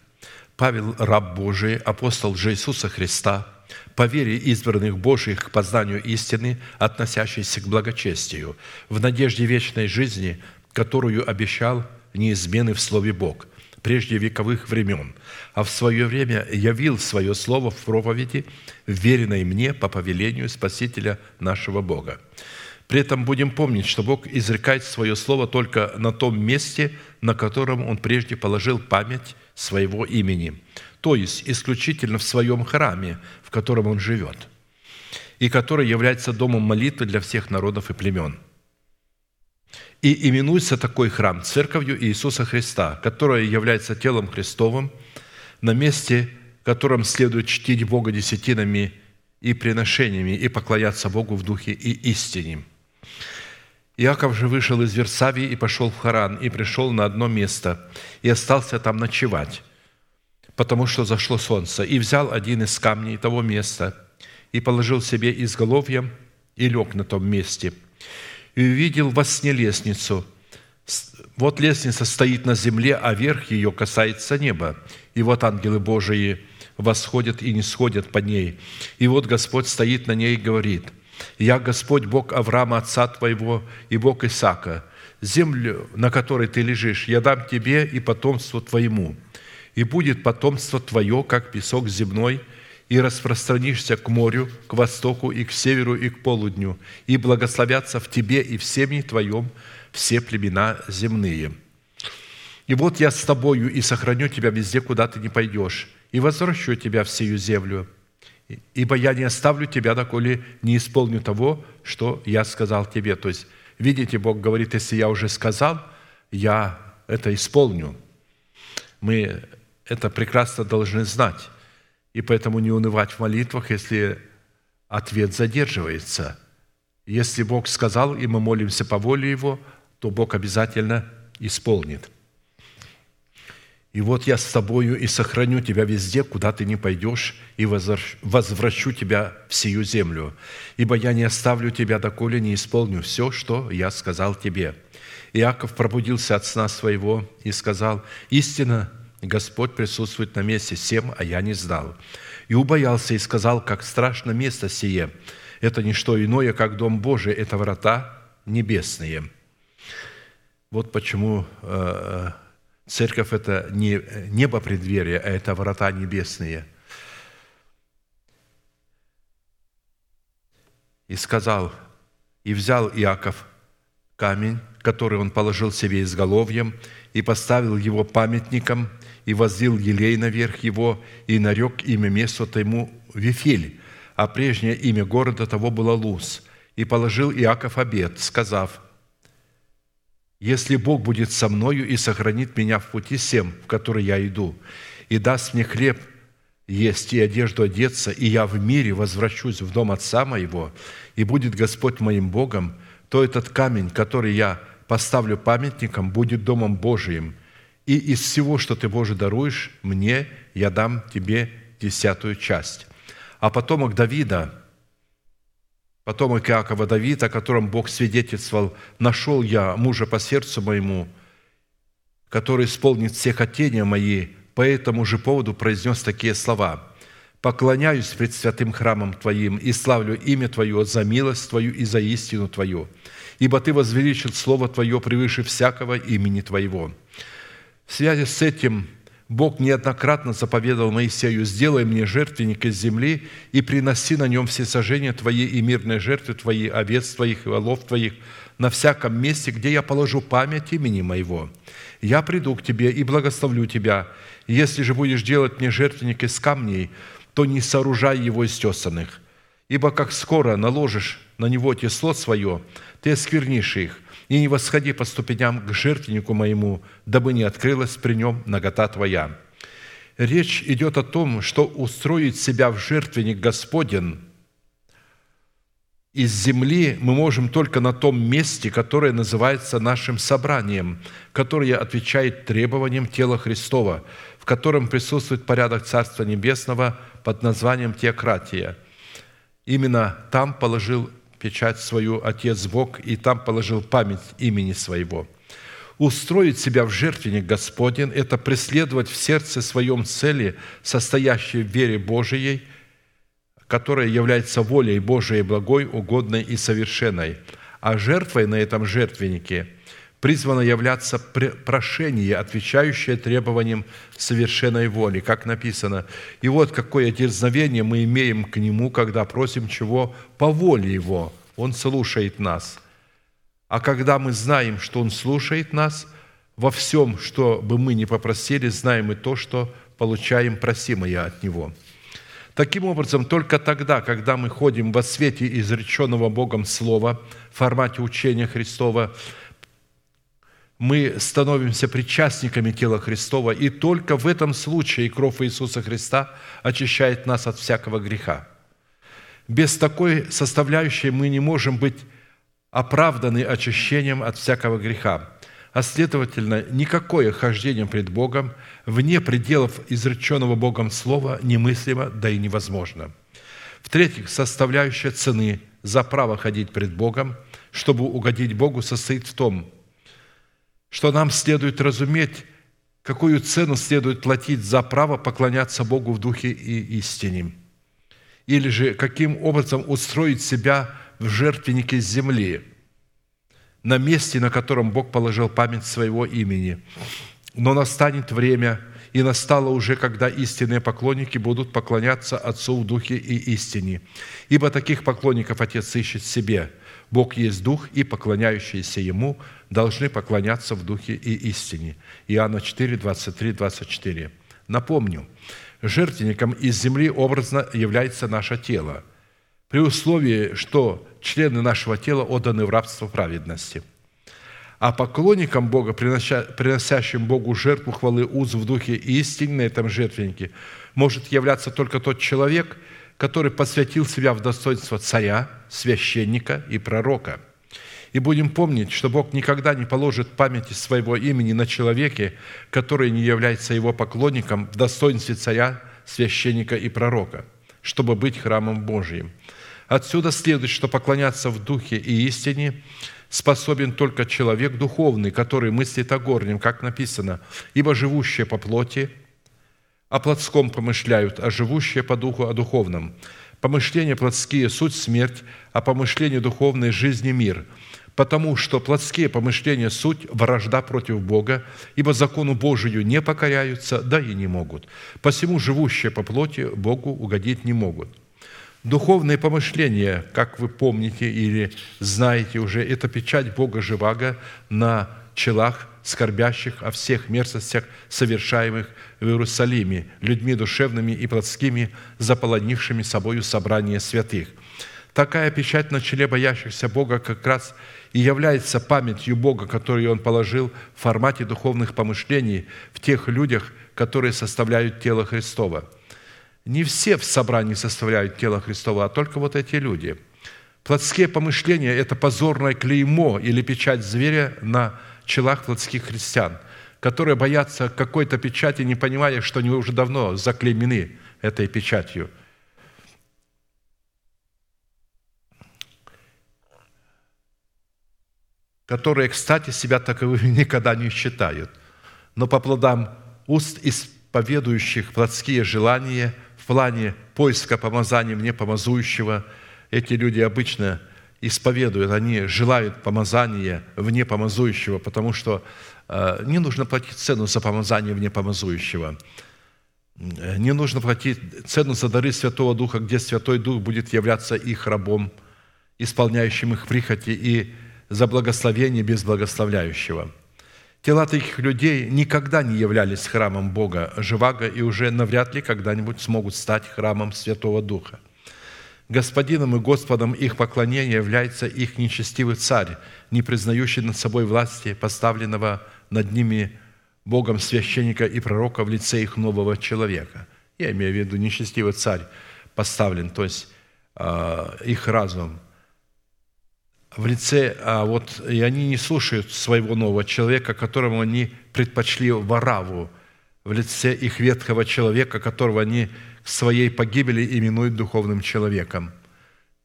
Павел, раб Божий, апостол же Иисуса Христа, по вере избранных Божьих к познанию истины, относящейся к благочестию, в надежде вечной жизни, которую обещал неизменный в Слове Бог, прежде вековых времен, а в свое время явил свое Слово в проповеди, веренной мне по повелению Спасителя нашего Бога. При этом будем помнить, что Бог изрекает свое Слово только на том месте, на котором Он прежде положил память своего имени, то есть исключительно в своем храме, в котором он живет, и который является домом молитвы для всех народов и племен. И именуется такой храм Церковью Иисуса Христа, которая является телом Христовым, на месте, котором следует чтить Бога десятинами и приношениями и поклоняться Богу в духе и истине. Иаков же вышел из Версавии и пошел в Харан, и пришел на одно место, и остался там ночевать, потому что зашло солнце, и взял один из камней того места, и положил себе изголовьем, и лег на том месте, и увидел во сне лестницу. Вот лестница стоит на земле, а верх ее касается неба. И вот ангелы Божии восходят и не сходят по ней. И вот Господь стоит на ней и говорит – я Господь Бог Авраама, отца твоего, и Бог Исаака. Землю, на которой ты лежишь, я дам тебе и потомству твоему. И будет потомство твое, как песок земной, и распространишься к морю, к востоку и к северу и к полудню, и благословятся в тебе и в семье твоем все племена земные. И вот я с тобою и сохраню тебя везде, куда ты не пойдешь, и возвращу тебя в сию землю, ибо я не оставлю тебя, доколе не исполню того, что я сказал тебе». То есть, видите, Бог говорит, если я уже сказал, я это исполню. Мы это прекрасно должны знать. И поэтому не унывать в молитвах, если ответ задерживается. Если Бог сказал, и мы молимся по воле Его, то Бог обязательно исполнит – и вот я с тобою и сохраню тебя везде, куда ты не пойдешь, и возвращу тебя в сию землю. Ибо я не оставлю тебя, доколе не исполню все, что я сказал тебе». Иаков пробудился от сна своего и сказал, «Истина, Господь присутствует на месте всем, а я не знал». И убоялся и сказал, «Как страшно место сие! Это не что иное, как Дом Божий, это врата небесные». Вот почему э, Церковь – это не небо преддверия, а это врата небесные. И сказал, и взял Иаков камень, который он положил себе изголовьем, и поставил его памятником, и возил елей наверх его, и нарек имя месту тому Вифиль, а прежнее имя города того было Луз. И положил Иаков обед, сказав – если Бог будет со мною и сохранит меня в пути всем, в который я иду, и даст мне хлеб есть и одежду одеться, и я в мире возвращусь в дом Отца моего, и будет Господь моим Богом, то этот камень, который я поставлю памятником, будет домом Божиим. И из всего, что ты, Боже, даруешь мне, я дам тебе десятую часть. А потомок Давида – потомок Иакова Давид, о котором Бог свидетельствовал, «Нашел я мужа по сердцу моему, который исполнит все хотения мои, по этому же поводу произнес такие слова. «Поклоняюсь пред святым храмом Твоим и славлю имя Твое за милость Твою и за истину Твою, ибо Ты возвеличил Слово Твое превыше всякого имени Твоего». В связи с этим Бог неоднократно заповедовал Моисею, «Сделай мне жертвенник из земли и приноси на нем все сожжения Твои и мирные жертвы Твои, овец Твоих и волов Твоих, на всяком месте, где я положу память имени Моего. Я приду к Тебе и благословлю Тебя. Если же будешь делать мне жертвенник из камней, то не сооружай его из тесанных. Ибо как скоро наложишь на него тесло свое, ты осквернишь их, и не восходи по ступеням к жертвеннику моему, дабы не открылась при нем нагота твоя». Речь идет о том, что устроить себя в жертвенник Господен из земли мы можем только на том месте, которое называется нашим собранием, которое отвечает требованиям тела Христова, в котором присутствует порядок Царства Небесного под названием теократия. Именно там положил печать свою Отец Бог, и там положил память имени своего. Устроить себя в жертвенник Господень – это преследовать в сердце своем цели, состоящей в вере Божией, которая является волей Божией благой, угодной и совершенной. А жертвой на этом жертвеннике призвано являться прошение, отвечающее требованиям совершенной воли, как написано. И вот какое дерзновение мы имеем к Нему, когда просим чего по воле Его. Он слушает нас – а когда мы знаем, что Он слушает нас, во всем, что бы мы ни попросили, знаем и то, что получаем просимое от Него. Таким образом, только тогда, когда мы ходим во свете изреченного Богом Слова в формате учения Христова, мы становимся причастниками тела Христова, и только в этом случае кровь Иисуса Христа очищает нас от всякого греха. Без такой составляющей мы не можем быть оправданы очищением от всякого греха, а следовательно, никакое хождение пред Богом вне пределов изреченного Богом слова немыслимо, да и невозможно. В-третьих, составляющая цены за право ходить пред Богом, чтобы угодить Богу, состоит в том, что нам следует разуметь, какую цену следует платить за право поклоняться Богу в духе и истине, или же каким образом устроить себя в жертвеннике земли, на месте, на котором Бог положил память своего имени. Но настанет время, и настало уже, когда истинные поклонники будут поклоняться Отцу в Духе и истине. Ибо таких поклонников Отец ищет себе. Бог есть Дух, и поклоняющиеся Ему должны поклоняться в Духе и истине. Иоанна 4, 23, 24. Напомню, жертвенником из земли образно является наше тело – при условии, что члены нашего тела отданы в рабство праведности. А поклонникам Бога, приносящим Богу жертву хвалы уз в духе истины на этом жертвеннике, может являться только тот человек, который посвятил себя в достоинство царя, священника и пророка. И будем помнить, что Бог никогда не положит памяти своего имени на человеке, который не является его поклонником в достоинстве царя, священника и пророка, чтобы быть храмом Божиим – Отсюда следует, что поклоняться в духе и истине способен только человек духовный, который мыслит о горнем, как написано, «Ибо живущие по плоти о плотском помышляют, а живущие по духу о духовном. Помышления плотские – суть смерть, а помышления духовные – жизнь и мир. Потому что плотские помышления – суть вражда против Бога, ибо закону Божию не покоряются, да и не могут. Посему живущие по плоти Богу угодить не могут». Духовные помышления, как вы помните или знаете уже, это печать Бога Живаго на челах скорбящих о всех мерзостях, совершаемых в Иерусалиме, людьми душевными и плотскими, заполонившими собою собрание святых. Такая печать на челе боящихся Бога как раз и является памятью Бога, которую Он положил в формате духовных помышлений в тех людях, которые составляют тело Христова – не все в собрании составляют тело Христова, а только вот эти люди. Плотские помышления – это позорное клеймо или печать зверя на челах плотских христиан, которые боятся какой-то печати, не понимая, что они уже давно заклеймены этой печатью. Которые, кстати, себя таковыми никогда не считают. Но по плодам уст исповедующих плотские желания – плане поиска помазания вне помазующего эти люди обычно исповедуют, они желают помазания вне помазующего, потому что э, не нужно платить цену за помазание вне помазующего. Не нужно платить цену за дары Святого Духа, где Святой Дух будет являться их рабом, исполняющим их прихоти, и за благословение без благословляющего – Тела таких людей никогда не являлись храмом Бога Живаго и уже навряд ли когда-нибудь смогут стать храмом Святого Духа. Господином и Господом их поклонения является их нечестивый царь, не признающий над собой власти, поставленного над ними Богом священника и пророка в лице их нового человека. Я имею в виду нечестивый царь поставлен, то есть э, их разум – в лице, а вот, и они не слушают своего нового человека, которому они предпочли вораву, в лице их ветхого человека, которого они к своей погибели именуют духовным человеком.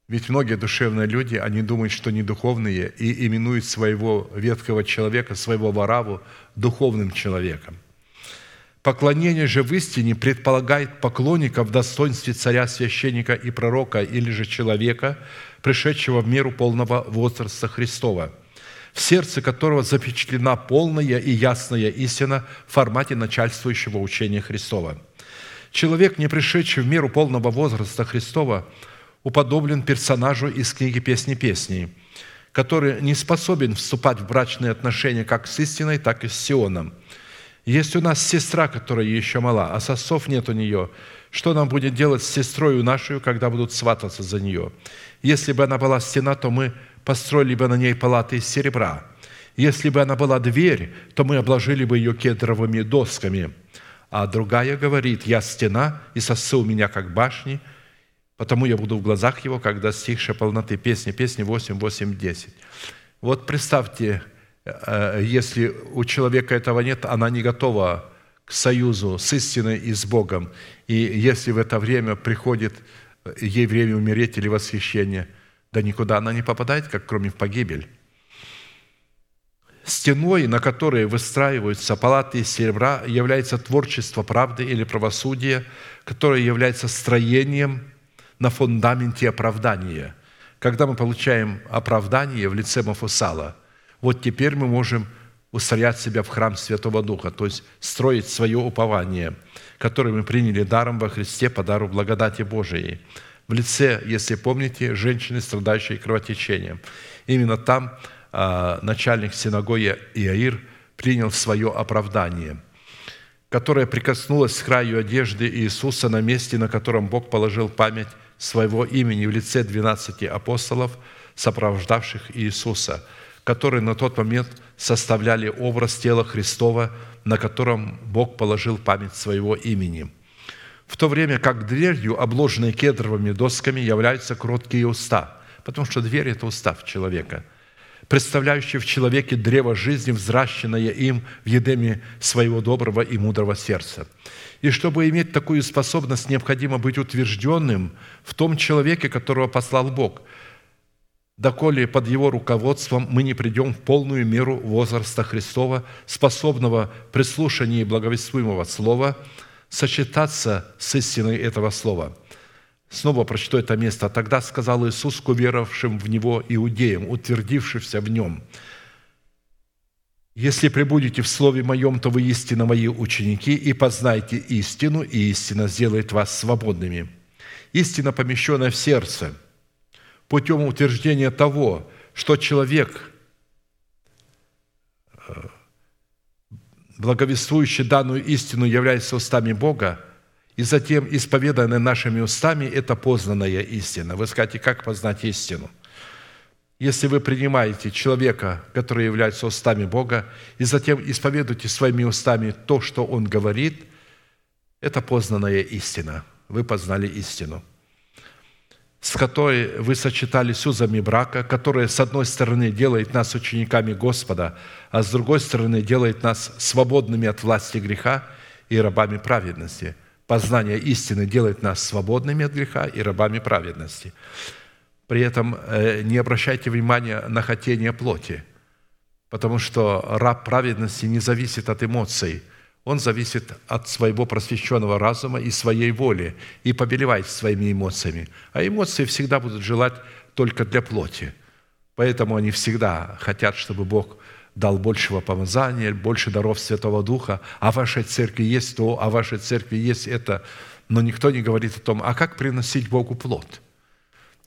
Ведь многие душевные люди, они думают, что они духовные, и именуют своего ветхого человека, своего вораву духовным человеком. Поклонение же в истине предполагает поклонника в достоинстве царя, священника и пророка, или же человека, пришедшего в меру полного возраста Христова, в сердце которого запечатлена полная и ясная истина в формате начальствующего учения Христова. Человек, не пришедший в меру полного возраста Христова, уподоблен персонажу из книги «Песни песней», который не способен вступать в брачные отношения как с истиной, так и с Сионом. Есть у нас сестра, которая еще мала, а сосов нет у нее. Что нам будет делать с сестрой нашу, когда будут свататься за нее? Если бы она была стена, то мы построили бы на ней палаты из серебра. Если бы она была дверь, то мы обложили бы ее кедровыми досками. А другая говорит, я стена, и сосы у меня как башни, потому я буду в глазах его, когда достигшая полноты песни, песни 8, 8, 10. Вот представьте, э, если у человека этого нет, она не готова к союзу с истиной и с Богом. И если в это время приходит ей время умереть или восхищение, да никуда она не попадает, как кроме в погибель. Стеной, на которой выстраиваются палаты из серебра, является творчество правды или правосудия, которое является строением на фундаменте оправдания. Когда мы получаем оправдание в лице Мафусала, вот теперь мы можем устроять себя в храм Святого Духа, то есть строить свое упование – который мы приняли даром во Христе по дару благодати Божией. В лице, если помните, женщины, страдающей кровотечением. Именно там а, начальник синагоги Иаир принял свое оправдание, которое прикоснулось к краю одежды Иисуса на месте, на котором Бог положил память своего имени в лице 12 апостолов, сопровождавших Иисуса, которые на тот момент составляли образ тела Христова – на котором Бог положил память своего имени. В то время как дверью, обложенной кедровыми досками, являются кроткие уста, потому что дверь – это устав человека, представляющий в человеке древо жизни, взращенное им в едеме своего доброго и мудрого сердца. И чтобы иметь такую способность, необходимо быть утвержденным в том человеке, которого послал Бог – доколе под Его руководством мы не придем в полную меру возраста Христова, способного при слушании благовествуемого Слова сочетаться с истиной этого Слова. Снова прочту это место. «Тогда сказал Иисус к уверовавшим в Него иудеям, утвердившимся в Нем, «Если пребудете в Слове Моем, то вы истинно Мои ученики, и познаете истину, и истина сделает вас свободными». Истина, помещенная в сердце – путем утверждения того, что человек, э, благовествующий данную истину, является устами Бога, и затем исповеданная нашими устами – это познанная истина. Вы скажете, как познать истину? Если вы принимаете человека, который является устами Бога, и затем исповедуете своими устами то, что он говорит, это познанная истина. Вы познали истину – с которой вы сочетались узами брака, которая, с одной стороны, делает нас учениками Господа, а с другой стороны, делает нас свободными от власти греха и рабами праведности. Познание истины делает нас свободными от греха и рабами праведности. При этом э, не обращайте внимания на хотение плоти, потому что раб праведности не зависит от эмоций – он зависит от своего просвещенного разума и своей воли и побелевает своими эмоциями. А эмоции всегда будут желать только для плоти. Поэтому они всегда хотят, чтобы Бог дал большего помазания, больше даров Святого Духа, а в вашей церкви есть то, а в вашей церкви есть это. Но никто не говорит о том, а как приносить Богу плод.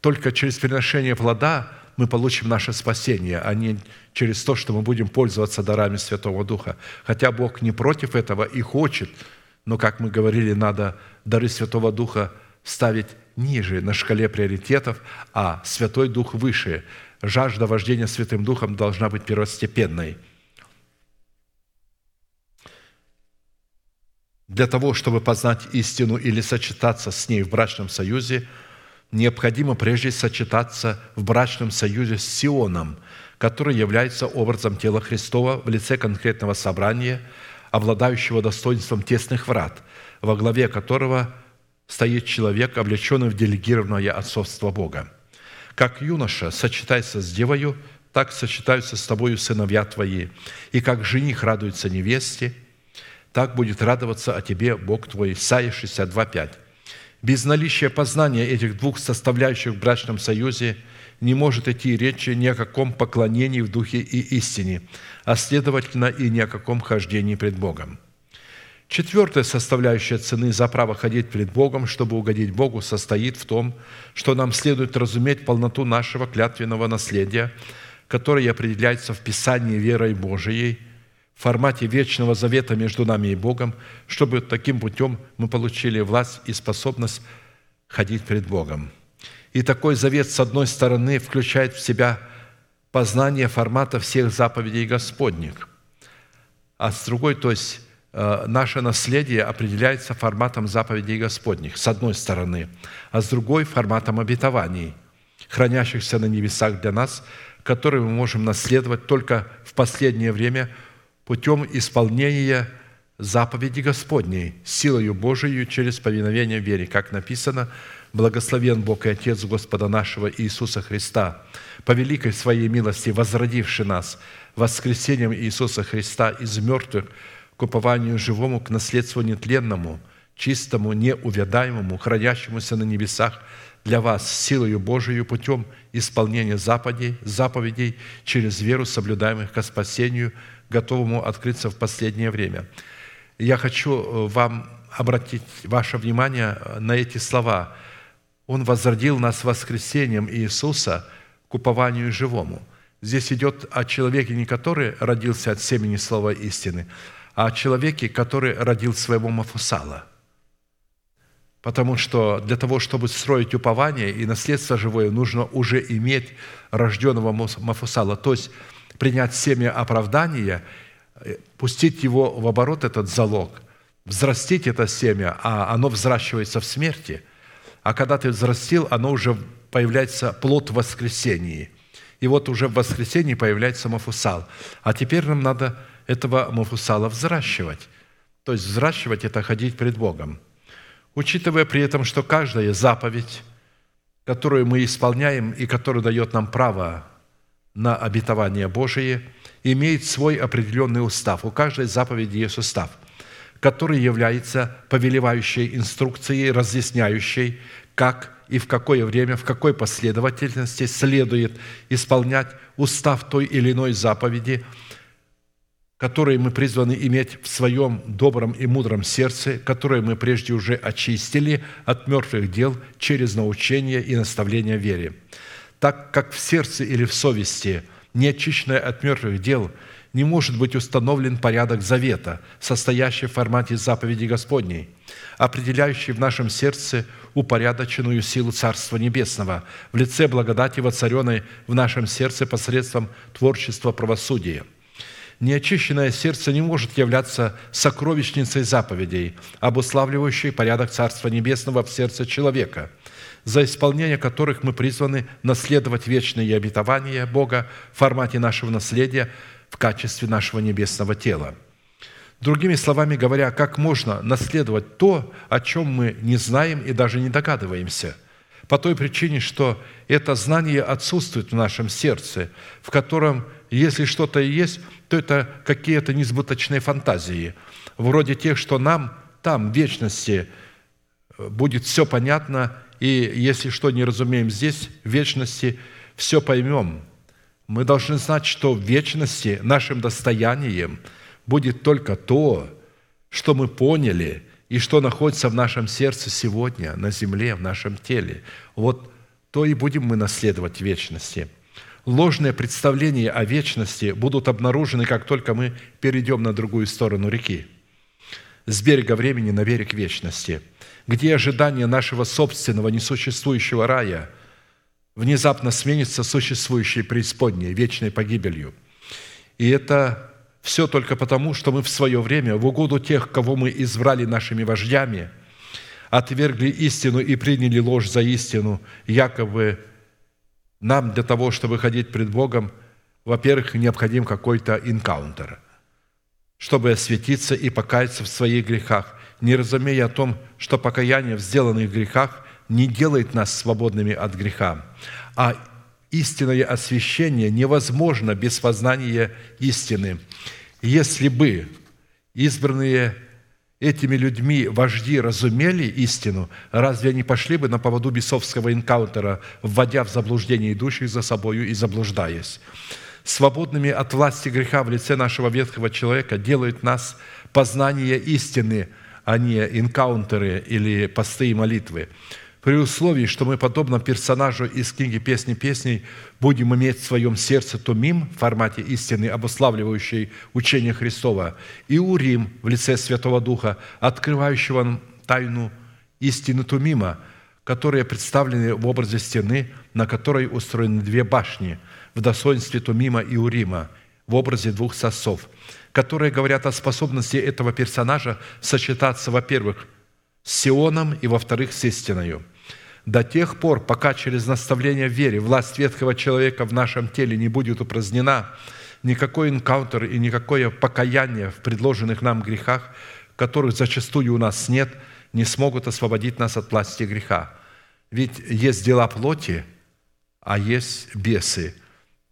Только через приношение плода мы получим наше спасение, а не через то, что мы будем пользоваться дарами Святого Духа. Хотя Бог не против этого и хочет, но, как мы говорили, надо дары Святого Духа ставить ниже на шкале приоритетов, а Святой Дух выше. Жажда вождения Святым Духом должна быть первостепенной. Для того, чтобы познать истину или сочетаться с ней в брачном союзе – необходимо прежде сочетаться в брачном союзе с Сионом, который является образом тела Христова в лице конкретного собрания, обладающего достоинством тесных врат, во главе которого стоит человек, облеченный в делегированное отцовство Бога. Как юноша сочетается с девою, так сочетаются с тобою сыновья твои. И как жених радуется невесте, так будет радоваться о тебе Бог твой». Исайя 62, 5. Без наличия познания этих двух составляющих в брачном союзе не может идти речи ни о каком поклонении в духе и истине, а следовательно и ни о каком хождении пред Богом. Четвертая составляющая цены за право ходить пред Богом, чтобы угодить Богу, состоит в том, что нам следует разуметь полноту нашего клятвенного наследия, которое определяется в Писании верой Божией, формате вечного завета между нами и Богом, чтобы таким путем мы получили власть и способность ходить пред Богом. И такой завет, с одной стороны, включает в себя познание формата всех заповедей Господних, а с другой, то есть Э, наше наследие определяется форматом заповедей Господних, с одной стороны, а с другой – форматом обетований, хранящихся на небесах для нас, которые мы можем наследовать только в последнее время путем исполнения заповеди Господней, силою Божией через повиновение вере, как написано, «Благословен Бог и Отец Господа нашего Иисуса Христа, по великой Своей милости возродивший нас воскресением Иисуса Христа из мертвых – к упованию живому, к наследству нетленному, чистому, неувядаемому, хранящемуся на небесах для вас силою Божию путем исполнения заповедей, заповедей через веру, соблюдаемых ко спасению, готовому открыться в последнее время. Я хочу э, вам обратить ваше внимание на эти слова. Он возродил нас воскресением Иисуса к упованию живому. Здесь идет о человеке, не который родился от семени слова истины, а о человеке, который родил своего Мафусала. Потому что для того, чтобы строить упование и наследство живое, нужно уже иметь рожденного Мафусала, то есть принять семя оправдания, э, пустить его в оборот, этот залог, взрастить это семя, а оно взращивается в смерти. А когда ты взрастил, оно уже появляется плод в воскресении. И вот уже в воскресении появляется Мафусал. А теперь нам надо этого Мафусала взращивать. То есть взращивать – это ходить пред Богом. Учитывая при этом, что каждая заповедь, которую мы исполняем и которая дает нам право на обетование Божие, имеет свой определенный устав. У каждой заповеди есть устав, который является повелевающей инструкцией, разъясняющей, как и в какое время, в какой последовательности следует исполнять устав той или иной заповеди – которые мы призваны иметь в своем добром и мудром сердце, которые мы прежде уже очистили от мертвых дел через научение и наставление вере. Так как в сердце или в совести, неочищенное от мертвых дел, не может быть установлен порядок завета, состоящий в формате заповеди Господней, определяющий в нашем сердце упорядоченную силу Царства Небесного в лице благодати, воцаренной в нашем сердце посредством творчества правосудия – неочищенное сердце не может являться сокровищницей заповедей, обуславливающей порядок Царства Небесного в сердце человека, за исполнение которых мы призваны наследовать вечные обетования Бога в формате нашего наследия в качестве нашего небесного тела. Другими словами говоря, как можно наследовать то, о чем мы не знаем и даже не догадываемся – по той причине, что это знание отсутствует в нашем сердце, в котором если что-то и есть, то это какие-то несбыточные фантазии, вроде тех, что нам там, в вечности, будет все понятно, и если что не разумеем здесь, в вечности все поймем. Мы должны знать, что в вечности нашим достоянием будет только то, что мы поняли и что находится в нашем сердце сегодня, на земле, в нашем теле. Вот то и будем мы наследовать в вечности – ложные представления о вечности будут обнаружены, как только мы перейдем на другую сторону реки, с берега времени на берег вечности, где ожидание нашего собственного несуществующего рая внезапно сменится существующей преисподней, вечной погибелью. И это все только потому, что мы в свое время, в угоду тех, кого мы избрали нашими вождями, отвергли истину и приняли ложь за истину, якобы нам для того, чтобы ходить пред Богом, во-первых, необходим какой-то инкаунтер, чтобы осветиться и покаяться в своих грехах, не разумея о том, что покаяние в сделанных грехах не делает нас свободными от греха, а истинное освящение невозможно без познания истины. Если бы избранные этими людьми вожди разумели истину, разве они пошли бы на поводу бесовского энкаунтера, вводя в заблуждение идущих за собою и заблуждаясь? Свободными от власти греха в лице нашего ветхого человека делают нас познание истины, а не энкаунтеры или посты и молитвы. При условии, что мы, подобно персонажу из книги «Песни песней», будем иметь в своем сердце Тумим в формате истины, обуславливающей учение Христова, и Урим в лице Святого Духа, открывающего нам тайну истины Тумима, которые представлены в образе стены, на которой устроены две башни в достоинстве Тумима и Урима, в образе двух сосов, которые говорят о способности этого персонажа сочетаться, во-первых, с Сионом и, во-вторых, с истиною – до тех пор, пока через наставление в вере власть ветхого человека в нашем теле не будет упразднена, никакой энкаунтер и никакое покаяние в предложенных нам грехах, которых зачастую у нас нет, не смогут освободить нас от власти греха. Ведь есть дела плоти, а есть бесы –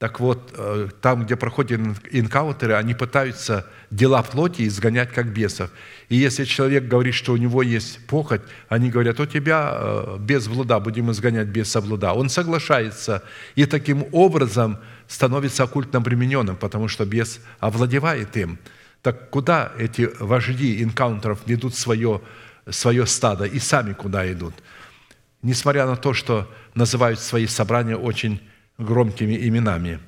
так вот, э, там, где проходят инкаунтеры, они пытаются дела плоти изгонять как бесов. И если человек говорит, что у него есть похоть, они говорят, у тебя э, без блуда, будем изгонять беса блуда. Он соглашается и таким образом становится оккультно обремененным, потому что бес овладевает им. Так куда эти вожди инкаунтеров ведут свое, свое стадо и сами куда идут? Несмотря на то, что называют свои собрания очень громкими именами.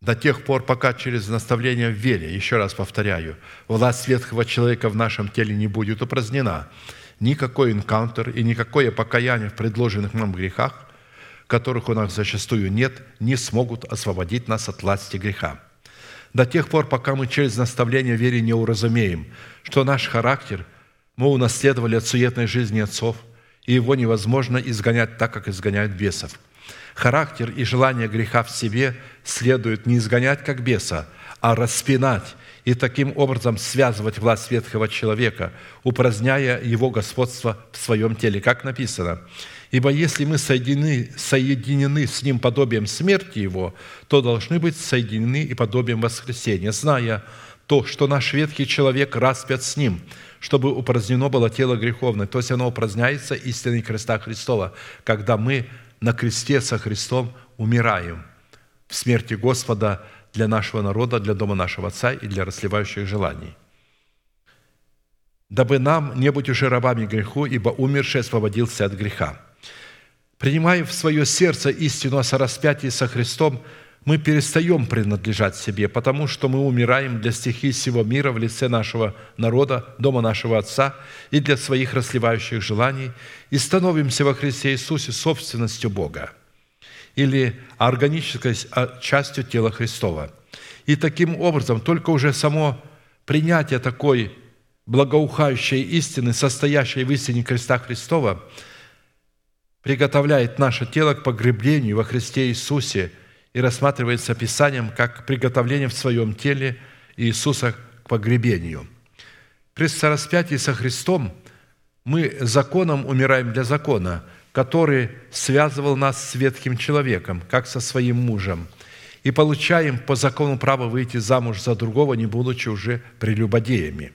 До тех пор, пока через наставление в вере, еще раз повторяю, власть ветхого человека в нашем теле не будет упразднена, никакой энкаунтер и никакое покаяние в предложенных нам грехах, которых у нас зачастую нет, не смогут освободить нас от власти греха. До тех пор, пока мы через наставление вере не уразумеем, что наш характер – мы унаследовали от суетной жизни отцов, и его невозможно изгонять так, как изгоняют бесов. Характер и желание греха в себе следует не изгонять как беса, а распинать и таким образом связывать власть ветхого человека, упраздняя его господство в своем теле, как написано. Ибо если мы соединены, соединены с Ним подобием смерти Его, то должны быть соединены и подобием воскресения, зная то, что наш ветхий человек распят с Ним – чтобы упразднено было тело греховное. То есть оно упраздняется истиной креста Христова, когда мы на кресте со Христом умираем в смерти Господа для нашего народа, для дома нашего Отца и для расливающих желаний. Дабы нам не быть уже рабами греху, ибо умерший освободился от греха. Принимая в свое сердце истину о сораспятии со Христом – мы перестаем принадлежать себе, потому что мы умираем для стихий всего мира в лице нашего народа, дома нашего Отца и для своих расливающих желаний и становимся во Христе Иисусе собственностью Бога или органической а, частью тела Христова. И таким образом только уже само принятие такой благоухающей истины, состоящей в истине креста Христова, приготовляет наше тело к погреблению во Христе Иисусе – и рассматривается Писанием как приготовление в своем теле Иисуса к погребению. При сораспятии со Христом мы законом умираем для закона, который связывал нас с ветхим человеком, как со своим мужем, и получаем по закону право выйти замуж за другого, не будучи уже прелюбодеями.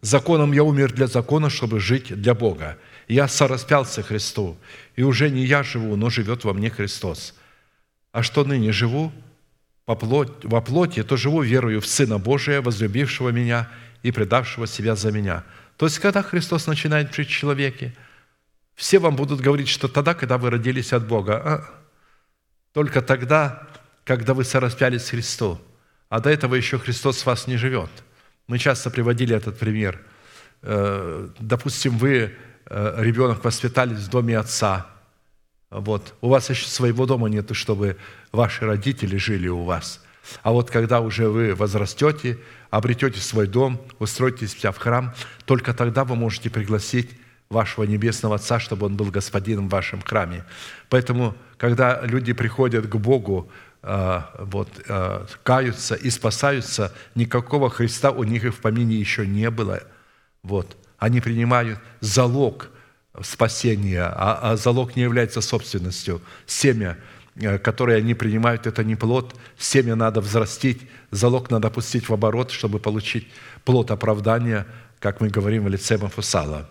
Законом я умер для закона, чтобы жить для Бога. Я сораспялся Христу, и уже не я живу, но живет во мне Христос – а что ныне живу во плоти, то живу верою в Сына Божия, возлюбившего меня и предавшего себя за меня». То есть, когда Христос начинает жить в человеке, все вам будут говорить, что тогда, когда вы родились от Бога, а, только тогда, когда вы сораспялись с Христом, а до этого еще Христос в вас не живет. Мы часто приводили этот пример. Э, допустим, вы, э, ребенок, воспитались в доме отца – вот. У вас еще своего дома нет, чтобы ваши родители жили у вас. А вот когда уже вы возрастете, обретете свой дом, устроите себя в храм, только тогда вы можете пригласить вашего Небесного Отца, чтобы Он был господином в вашем храме. Поэтому, когда люди приходят к Богу а, вот, а, каются и спасаются, никакого Христа у них и в помине еще не было. Вот. Они принимают залог спасения, а, а залог не является собственностью. Семя, э, которое они принимают, это не плод. Семя надо взрастить, залог надо пустить в оборот, чтобы получить плод оправдания, как мы говорим в лице Мафусала.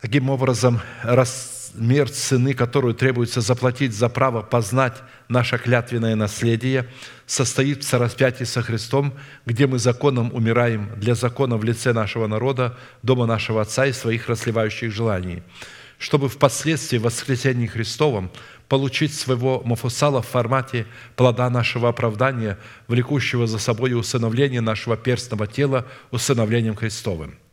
Таким образом, раз мер цены, которую требуется заплатить за право познать наше клятвенное наследие, состоит в сораспятии со Христом, где мы законом умираем для закона в лице нашего народа, дома нашего Отца и своих расливающих желаний, чтобы впоследствии в воскресении Христовом получить своего Мафусала в формате плода нашего оправдания, влекущего за собой усыновление нашего перстного тела усыновлением Христовым –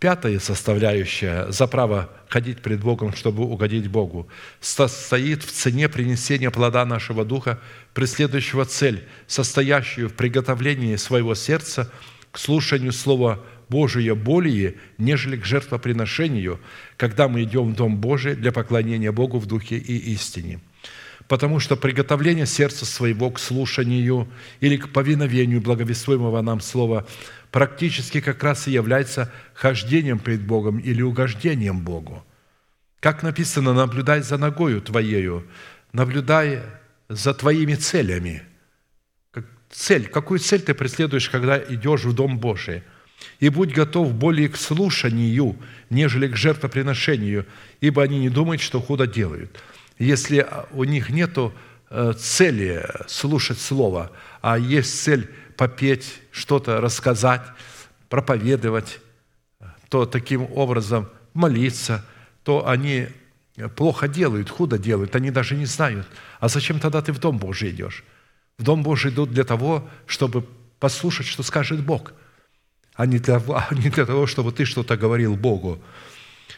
Пятая составляющая за право ходить пред Богом, чтобы угодить Богу, состоит в цене принесения плода нашего духа, преследующего цель, состоящую в приготовлении своего сердца к слушанию Слова Божия более, нежели к жертвоприношению, когда мы идем в Дом Божий для поклонения Богу в духе и истине. Потому что приготовление сердца своего к слушанию или к повиновению благовествуемого нам Слова – практически как раз и является хождением пред Богом или угождением Богу. Как написано, наблюдай за ногою твоею, наблюдай за твоими целями. Цель, какую цель ты преследуешь, когда идешь в Дом Божий? И будь готов более к слушанию, нежели к жертвоприношению, ибо они не думают, что худо делают. Если у них нет э, цели слушать Слово, а есть цель попеть, что-то рассказать, проповедовать, то таким образом молиться, то они плохо делают, худо делают, они даже не знают. А зачем тогда ты в Дом Божий идешь? В Дом Божий идут для того, чтобы послушать, что скажет Бог, а не для, а не для того, чтобы ты что-то говорил Богу.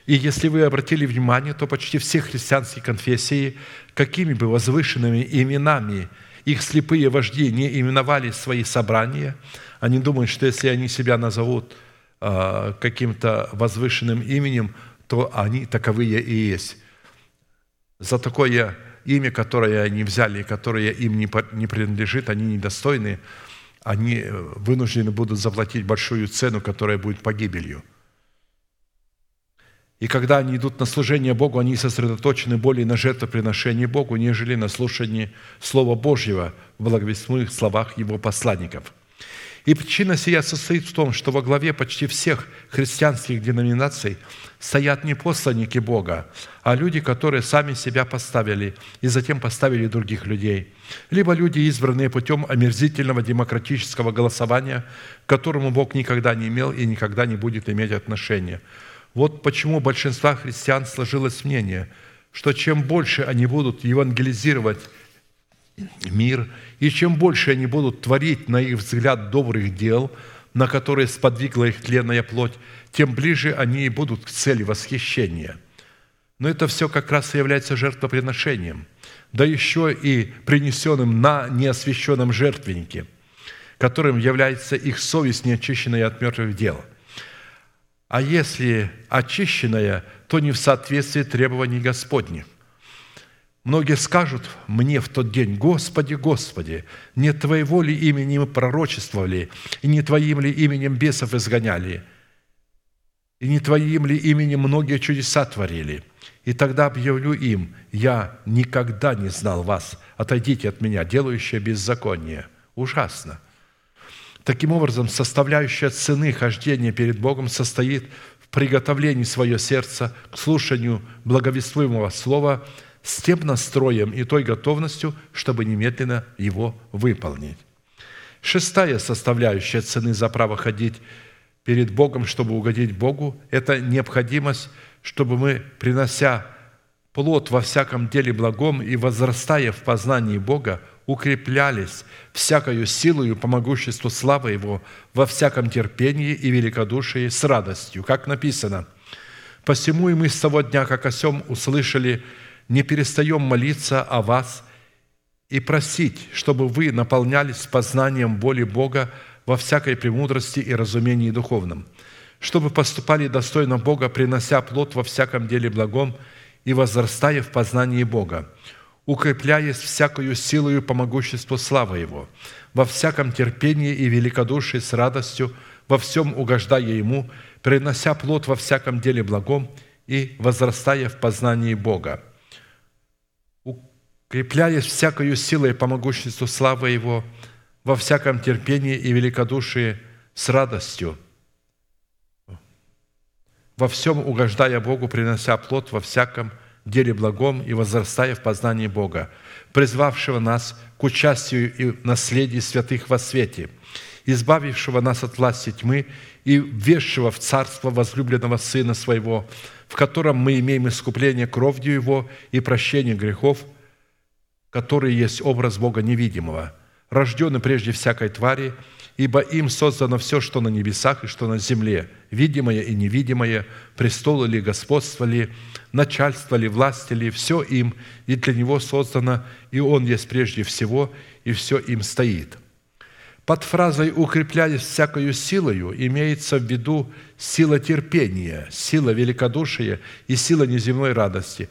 И если вы обратили внимание, то почти все христианские конфессии, какими бы возвышенными именами – их слепые вожди не именовали свои собрания. Они думают, что если они себя назовут а, каким-то возвышенным именем, то они таковые и есть. За такое имя, которое они взяли, которое им не принадлежит, они недостойны, они э, вынуждены будут заплатить большую цену, которая будет погибелью – и когда они идут на служение Богу, они сосредоточены более на жертвоприношении Богу, нежели на слушании Слова Божьего в благовестных словах Его посланников. И причина сия состоит в том, что во главе почти всех христианских деноминаций стоят не посланники Бога, а люди, которые сами себя поставили и затем поставили других людей. Либо люди, избранные путем омерзительного демократического голосования, к которому Бог никогда не имел и никогда не будет иметь отношения – вот почему у большинства христиан сложилось мнение, что чем больше они будут евангелизировать мир, и чем больше они будут творить, на их взгляд, добрых дел, на которые сподвигла их тленная плоть, тем ближе они и будут к цели восхищения. Но это все как раз и является жертвоприношением, да еще и принесенным на неосвященном жертвеннике, которым является их совесть, неочищенная от мертвых дел – а если очищенная, то не в соответствии требований Господних. Многие скажут мне в тот день, «Господи, Господи, не Твоего ли именем пророчествовали, и не Твоим ли именем бесов изгоняли, и не Твоим ли именем многие чудеса творили?» И тогда объявлю им, «Я никогда не знал вас, отойдите от меня, делающие беззаконие». Ужасно – Таким образом, составляющая цены хождения перед Богом состоит в приготовлении свое сердце к слушанию благовествуемого слова с тем настроем и той готовностью, чтобы немедленно его выполнить. Шестая составляющая цены за право ходить перед Богом, чтобы угодить Богу, это необходимость, чтобы мы, принося плод во всяком деле благом и возрастая в познании Бога, укреплялись всякою силою по могуществу славы Его во всяком терпении и великодушии с радостью, как написано. «Посему и мы с того дня, как о сем услышали, не перестаем молиться о вас и просить, чтобы вы наполнялись познанием воли Бога во всякой премудрости и разумении духовном, чтобы поступали достойно Бога, принося плод во всяком деле благом и возрастая в познании Бога, укрепляясь всякою силою по могуществу славы Его, во всяком терпении и великодушии с радостью, во всем угождая Ему, принося плод во всяком деле благом и возрастая в познании Бога, укрепляясь всякою силой по могуществу славы Его, во всяком терпении и великодушии с радостью, во всем угождая Богу, принося плод во всяком деле благом и возрастая в познании Бога, призвавшего нас к участию и наследии святых во свете, избавившего нас от власти тьмы и введшего в царство возлюбленного Сына Своего, в котором мы имеем искупление кровью Его и прощение грехов, который есть образ Бога невидимого, рожденный прежде всякой твари, ибо им создано все, что на небесах и что на земле, видимое и невидимое, престолы ли, господство ли, начальство ли, власти ли, все им, и для него создано, и он есть прежде всего, и все им стоит». Под фразой «укрепляясь всякою силою» имеется в виду сила терпения, сила великодушия и сила неземной радости,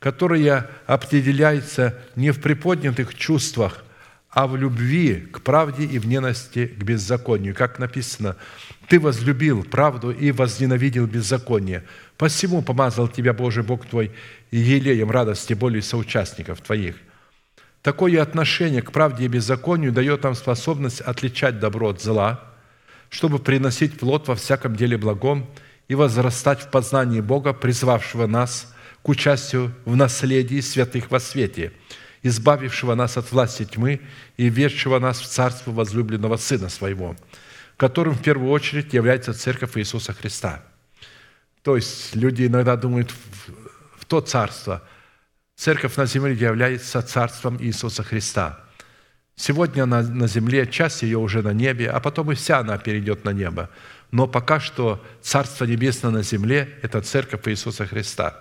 которая определяется не в приподнятых чувствах, а в любви к правде и в ненависти к беззаконию. Как написано, «Ты возлюбил правду и возненавидел беззаконие, посему помазал тебя Божий Бог твой елеем радости более соучастников твоих». Такое отношение к правде и беззаконию дает нам способность отличать добро от зла, чтобы приносить плод во всяком деле благом и возрастать в познании Бога, призвавшего нас к участию в наследии святых во свете – избавившего нас от власти тьмы и ведшего нас в царство возлюбленного Сына Своего, которым в первую очередь является Церковь Иисуса Христа. То есть люди иногда думают в то царство. Церковь на земле является царством Иисуса Христа. Сегодня она на земле, часть ее уже на небе, а потом и вся она перейдет на небо. Но пока что Царство Небесное на земле – это Церковь Иисуса Христа,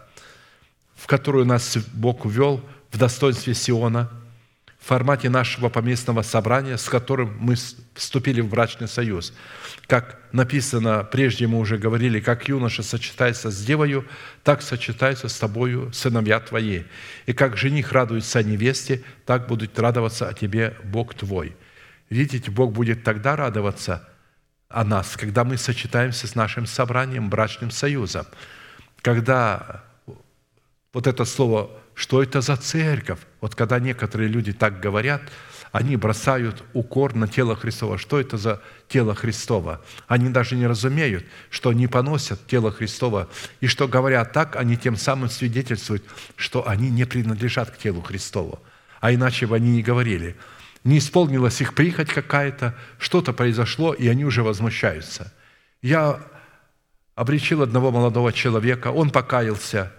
в которую нас Бог ввел – в достоинстве Сиона, в формате нашего поместного собрания, с которым мы вступили в брачный союз. Как написано, прежде мы уже говорили, как юноша сочетается с девою, так сочетается с тобою сыновья твои. И как жених радуется невесте, так будет радоваться о тебе Бог твой. Видите, Бог будет тогда радоваться о нас, когда мы сочетаемся с нашим собранием, брачным союзом. Когда вот это слово что это за церковь? Вот когда некоторые люди так говорят, они бросают укор на тело Христова. Что это за тело Христова? Они даже не разумеют, что они поносят тело Христова, и что говорят так, они тем самым свидетельствуют, что они не принадлежат к телу Христову. А иначе бы они не говорили. Не исполнилась их прихоть какая-то, что-то произошло, и они уже возмущаются. Я обречил одного молодого человека, он покаялся –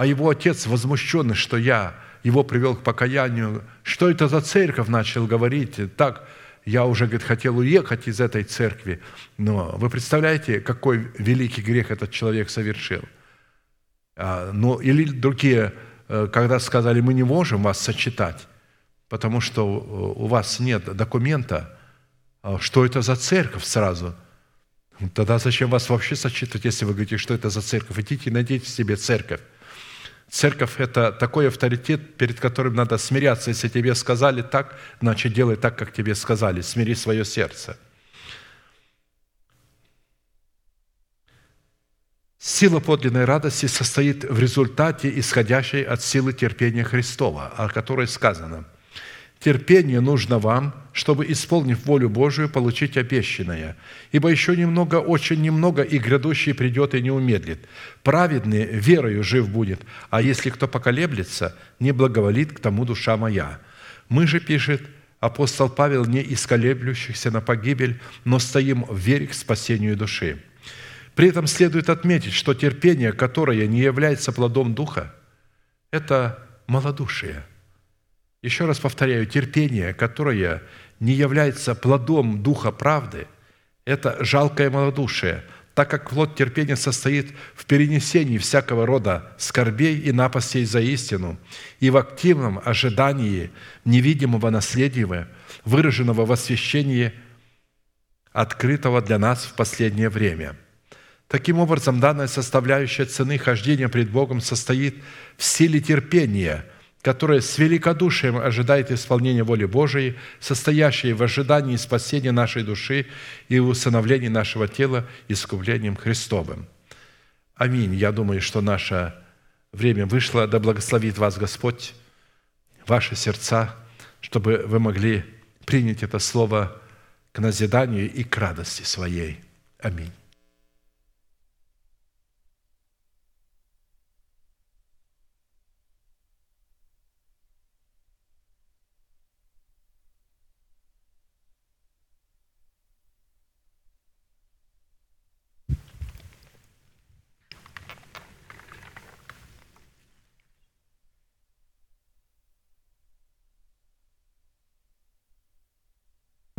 а его отец, возмущенный, что я его привел к покаянию, что это за церковь, начал говорить, так, я уже, говорит, хотел уехать из этой церкви. Но вы представляете, какой великий грех этот человек совершил? А, ну, или другие, э, когда сказали, мы не можем вас сочетать, потому что у вас нет документа, а что это за церковь сразу? Тогда зачем вас вообще сочетать, если вы говорите, что это за церковь? Идите и найдите себе церковь. Церковь – это такой авторитет, перед которым надо смиряться. Если тебе сказали так, значит, делай так, как тебе сказали. Смири свое сердце. Сила подлинной радости состоит в результате, исходящей от силы терпения Христова, о которой сказано – Терпение нужно вам, чтобы, исполнив волю Божию, получить обещанное. Ибо еще немного, очень немного, и грядущий придет и не умедлит. Праведный верою жив будет, а если кто поколеблется, не благоволит к тому душа моя. Мы же, пишет апостол Павел, не исколеблющихся на погибель, но стоим в вере к спасению души. При этом следует отметить, что терпение, которое не является плодом Духа, это малодушие – еще раз повторяю, терпение, которое не является плодом Духа правды, это жалкое малодушие, так как плод терпения состоит в перенесении всякого рода скорбей и напастей за истину и в активном ожидании невидимого наследия, выраженного в освящении, открытого для нас в последнее время. Таким образом, данная составляющая цены хождения пред Богом состоит в силе терпения – которое с великодушием ожидает исполнения воли Божией, состоящей в ожидании спасения нашей души и усыновления нашего тела искуплением Христовым. Аминь. Я думаю, что наше время вышло. Да благословит вас Господь, ваши сердца, чтобы вы могли принять это слово к назиданию и к радости своей. Аминь.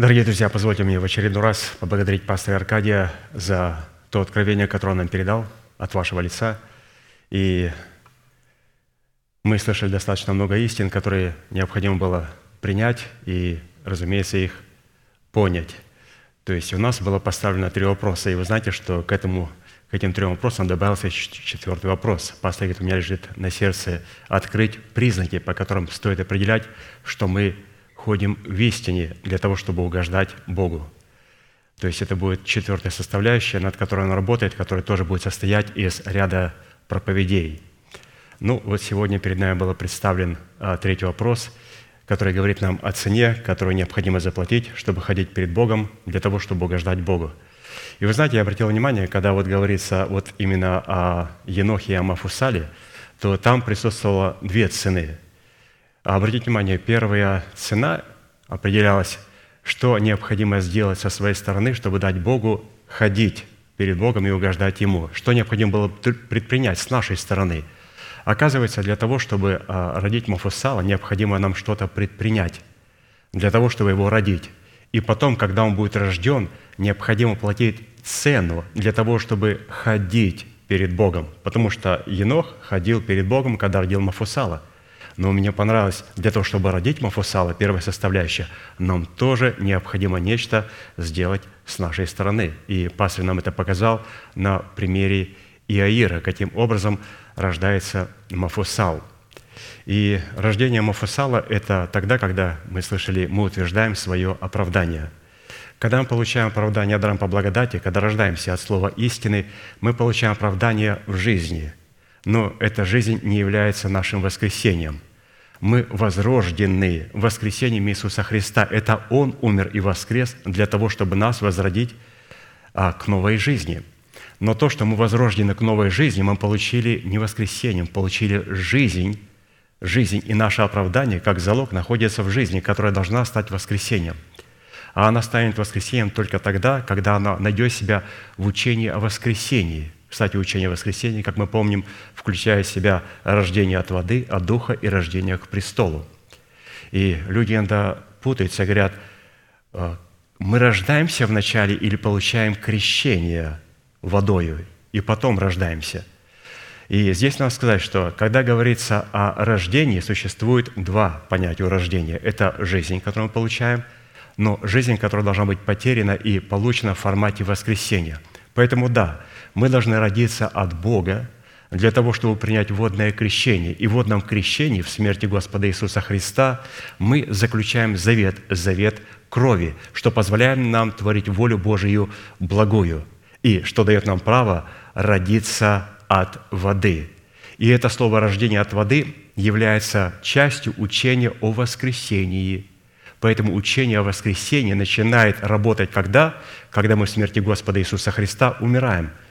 Дорогие друзья, позвольте мне в очередной раз поблагодарить пастора Аркадия за то откровение, которое он нам передал от вашего лица. И мы слышали достаточно много истин, которые необходимо было принять и, разумеется, их понять. То есть у нас было поставлено три вопроса, и вы знаете, что к, этому, к этим трем вопросам добавился четвертый вопрос. Пастор говорит, у меня лежит на сердце открыть признаки, по которым стоит определять, что мы ходим в истине для того, чтобы угождать Богу. То есть это будет четвертая составляющая, над которой он работает, которая тоже будет состоять из ряда проповедей. Ну, вот сегодня перед нами был представлен а, третий вопрос, который говорит нам о цене, которую необходимо заплатить, чтобы ходить перед Богом, для того, чтобы угождать Богу. И вы знаете, я обратил внимание, когда вот говорится вот именно о Енохе и о Мафусале, то там присутствовало две цены – обратите внимание, первая цена определялась, что необходимо сделать со своей стороны, чтобы дать Богу ходить перед Богом и угождать Ему. Что необходимо было предпринять с нашей стороны. Оказывается, для того, чтобы а, родить Мафусала, необходимо нам что-то предпринять, для того, чтобы его родить. И потом, когда он будет рожден, необходимо платить цену для того, чтобы ходить перед Богом. Потому что Енох ходил перед Богом, когда родил Мафусала – но мне понравилось, для того, чтобы родить Мафусала, первая составляющая, нам тоже необходимо нечто сделать с нашей стороны. И пастор нам это показал на примере Иаира, каким образом рождается Мафусал. И рождение Мафусала – это тогда, когда мы слышали, мы утверждаем свое оправдание – когда мы получаем оправдание даром по благодати, когда рождаемся от слова истины, мы получаем оправдание в жизни – но эта жизнь не является нашим воскресением. Мы возрождены воскресением Иисуса Христа. Это Он умер и воскрес для того, чтобы нас возродить а, к новой жизни. Но то, что мы возрождены к новой жизни, мы получили не воскресением, получили жизнь, жизнь и наше оправдание, как залог, находится в жизни, которая должна стать воскресением. А она станет воскресением только тогда, когда она найдет себя в учении о воскресении – кстати, учение воскресения, как мы помним, включает в себя рождение от воды, от духа и рождение к престолу. И люди иногда путаются, говорят, «А, мы рождаемся вначале или получаем крещение водою, и потом рождаемся. И здесь надо сказать, что когда говорится о рождении, существует два понятия у рождения. Это жизнь, которую мы получаем, но жизнь, которая должна быть потеряна и получена в формате воскресения. Поэтому да, мы должны родиться от Бога для того, чтобы принять водное крещение. И в водном крещении, в смерти Господа Иисуса Христа, мы заключаем завет, завет крови, что позволяет нам творить волю Божию благую, и что дает нам право родиться от воды. И это слово «рождение от воды» является частью учения о воскресении. Поэтому учение о воскресении начинает работать когда? Когда мы в смерти Господа Иисуса Христа умираем –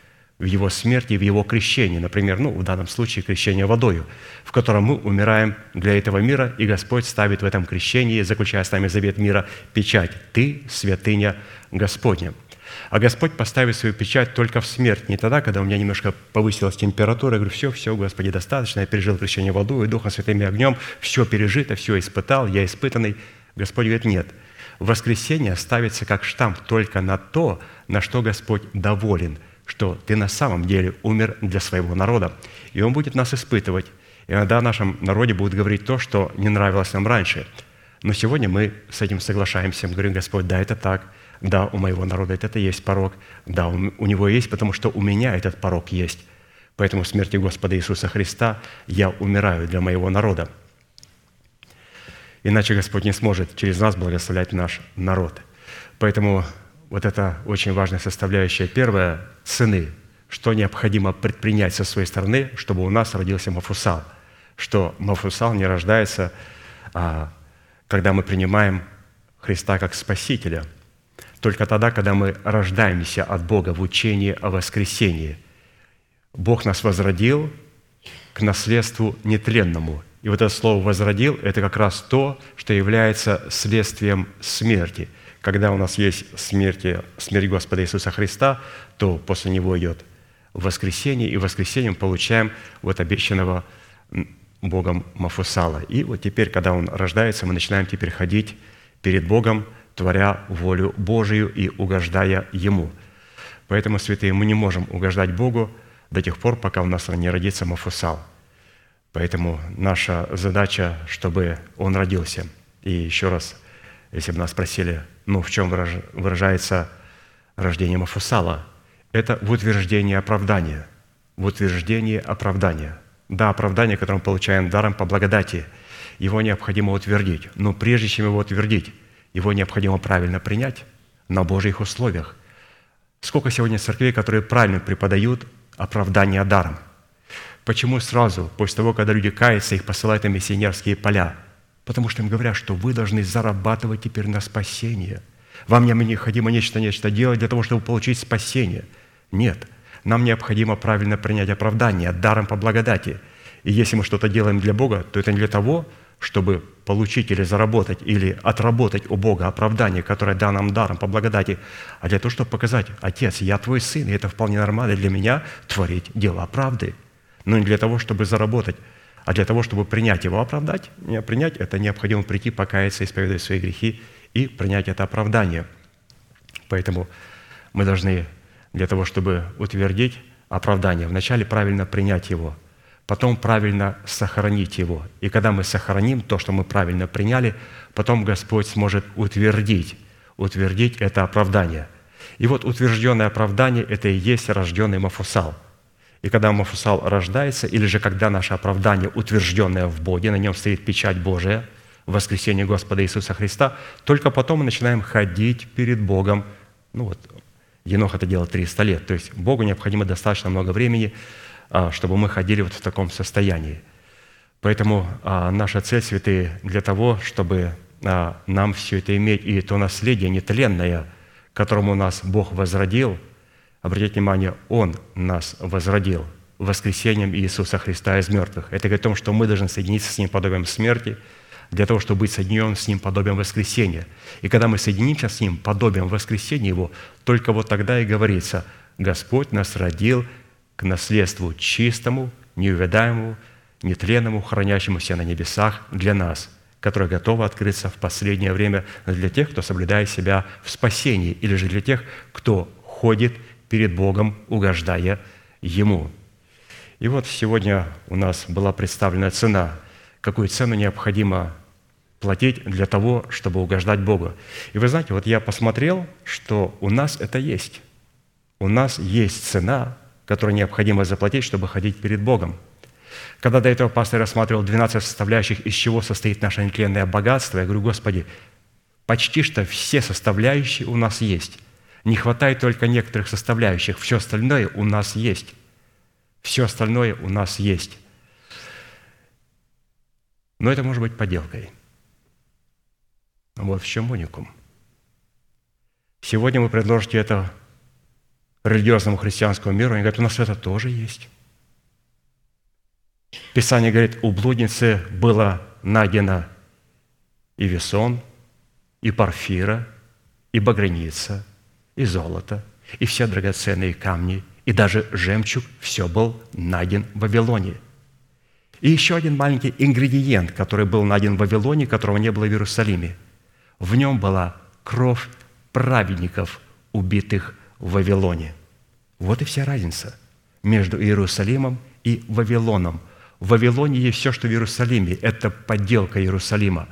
в Его смерти, в Его крещении, например, ну, в данном случае крещение водою, в котором мы умираем для этого мира, и Господь ставит в этом крещении, заключая с нами завет мира, печать «Ты, святыня Господня». А Господь поставит свою печать только в смерть, не тогда, когда у меня немножко повысилась температура, я говорю, все, все, Господи, достаточно, я пережил крещение водой, Духом Святым и огнем, все пережито, все испытал, я испытанный. Господь говорит, нет, воскресение ставится как штамп только на то, на что Господь доволен – что ты на самом деле умер для своего народа. И Он будет нас испытывать. И иногда в нашем народе будут говорить то, что не нравилось нам раньше. Но сегодня мы с этим соглашаемся. Мы говорим, Господь, да, это так. Да, у моего народа это есть порог. Да, у него есть, потому что у меня этот порог есть. Поэтому в смерти Господа Иисуса Христа я умираю для моего народа. Иначе Господь не сможет через нас благословлять наш народ. Поэтому вот это очень важная составляющая. Первая – цены. Что необходимо предпринять со своей стороны, чтобы у нас родился Мафусал. Что Мафусал не рождается, а, когда мы принимаем Христа как Спасителя. Только тогда, когда мы рождаемся от Бога в учении о воскресении. Бог нас возродил к наследству нетленному. И вот это слово «возродил» – это как раз то, что является следствием смерти. Когда у нас есть смерть, смерть Господа Иисуса Христа, то после Него идет воскресение, и в воскресенье мы получаем вот обещанного Богом Мафусала. И вот теперь, когда он рождается, мы начинаем теперь ходить перед Богом, творя волю Божию и угождая Ему. Поэтому, святые, мы не можем угождать Богу до тех пор, пока у нас не родится Мафусал. Поэтому наша задача, чтобы он родился. И еще раз, если бы нас спросили, ну, в чем выражается рождение Мафусала, это в утверждении оправдания. В утверждении оправдания. Да, оправдание, которое мы получаем даром по благодати, его необходимо утвердить. Но прежде чем его утвердить, его необходимо правильно принять на Божьих условиях. Сколько сегодня церквей, которые правильно преподают оправдание даром? Почему сразу, после того, когда люди каются, их посылают на миссионерские поля? Потому что им говорят, что вы должны зарабатывать теперь на спасение. Вам необходимо нечто-нечто делать для того, чтобы получить спасение. Нет, нам необходимо правильно принять оправдание даром по благодати. И если мы что-то делаем для Бога, то это не для того, чтобы получить или заработать, или отработать у Бога оправдание, которое дан нам даром по благодати, а для того, чтобы показать, «Отец, я твой сын, и это вполне нормально для меня творить дела правды». Но не для того, чтобы заработать, а для того, чтобы принять его, оправдать. Не принять – это необходимо прийти, покаяться, исповедовать свои грехи и принять это оправдание. Поэтому мы должны для того, чтобы утвердить оправдание, вначале правильно принять его – потом правильно сохранить его. И когда мы сохраним то, что мы правильно приняли, потом Господь сможет утвердить, утвердить это оправдание. И вот утвержденное оправдание – это и есть рожденный Мафусал. И когда Мафусал рождается, или же когда наше оправдание, утвержденное в Боге, на нем стоит печать Божия, воскресение Господа Иисуса Христа, только потом мы начинаем ходить перед Богом. Ну вот, Енох это делал 300 лет. То есть Богу необходимо достаточно много времени – а, чтобы мы ходили вот в таком состоянии. Поэтому а, наша цель, святые, для того, чтобы а, нам все это иметь, и то наследие нетленное, которому нас Бог возродил, обратите внимание, Он нас возродил воскресением Иисуса Христа из мертвых. Это говорит о том, что мы должны соединиться с Ним подобием смерти, для того, чтобы быть соединен с Ним подобием воскресения. И когда мы соединимся с Ним подобием воскресения Его, только вот тогда и говорится, Господь нас родил к наследству чистому, неувядаемому, нетленному, хранящемуся на небесах для нас, которое готово открыться в последнее время для тех, кто соблюдает себя в спасении, или же для тех, кто ходит перед Богом, угождая Ему. И вот сегодня у нас была представлена цена, какую цену необходимо платить для того, чтобы угождать Богу. И вы знаете, вот я посмотрел, что у нас это есть. У нас есть цена, которую необходимо заплатить, чтобы ходить перед Богом. Когда до этого пастор рассматривал 12 составляющих, из чего состоит наше нетленное богатство, я говорю, Господи, почти что все составляющие у нас есть. Не хватает только некоторых составляющих. Все остальное у нас есть. Все остальное у нас есть. Но это может быть подделкой. Вот в чем уникум. Сегодня вы предложите это религиозному христианскому миру, они говорят, у нас это тоже есть. Писание говорит, у блудницы было найдено и весон, и парфира, и багряница, и золото, и все драгоценные камни, и даже жемчуг, все был найден в Вавилоне. И еще один маленький ингредиент, который был найден в Вавилоне, которого не было в Иерусалиме. В нем была кровь праведников, убитых в Вавилоне. Вот и вся разница между Иерусалимом и Вавилоном. В Вавилоне есть все, что в Иерусалиме. Это подделка Иерусалима.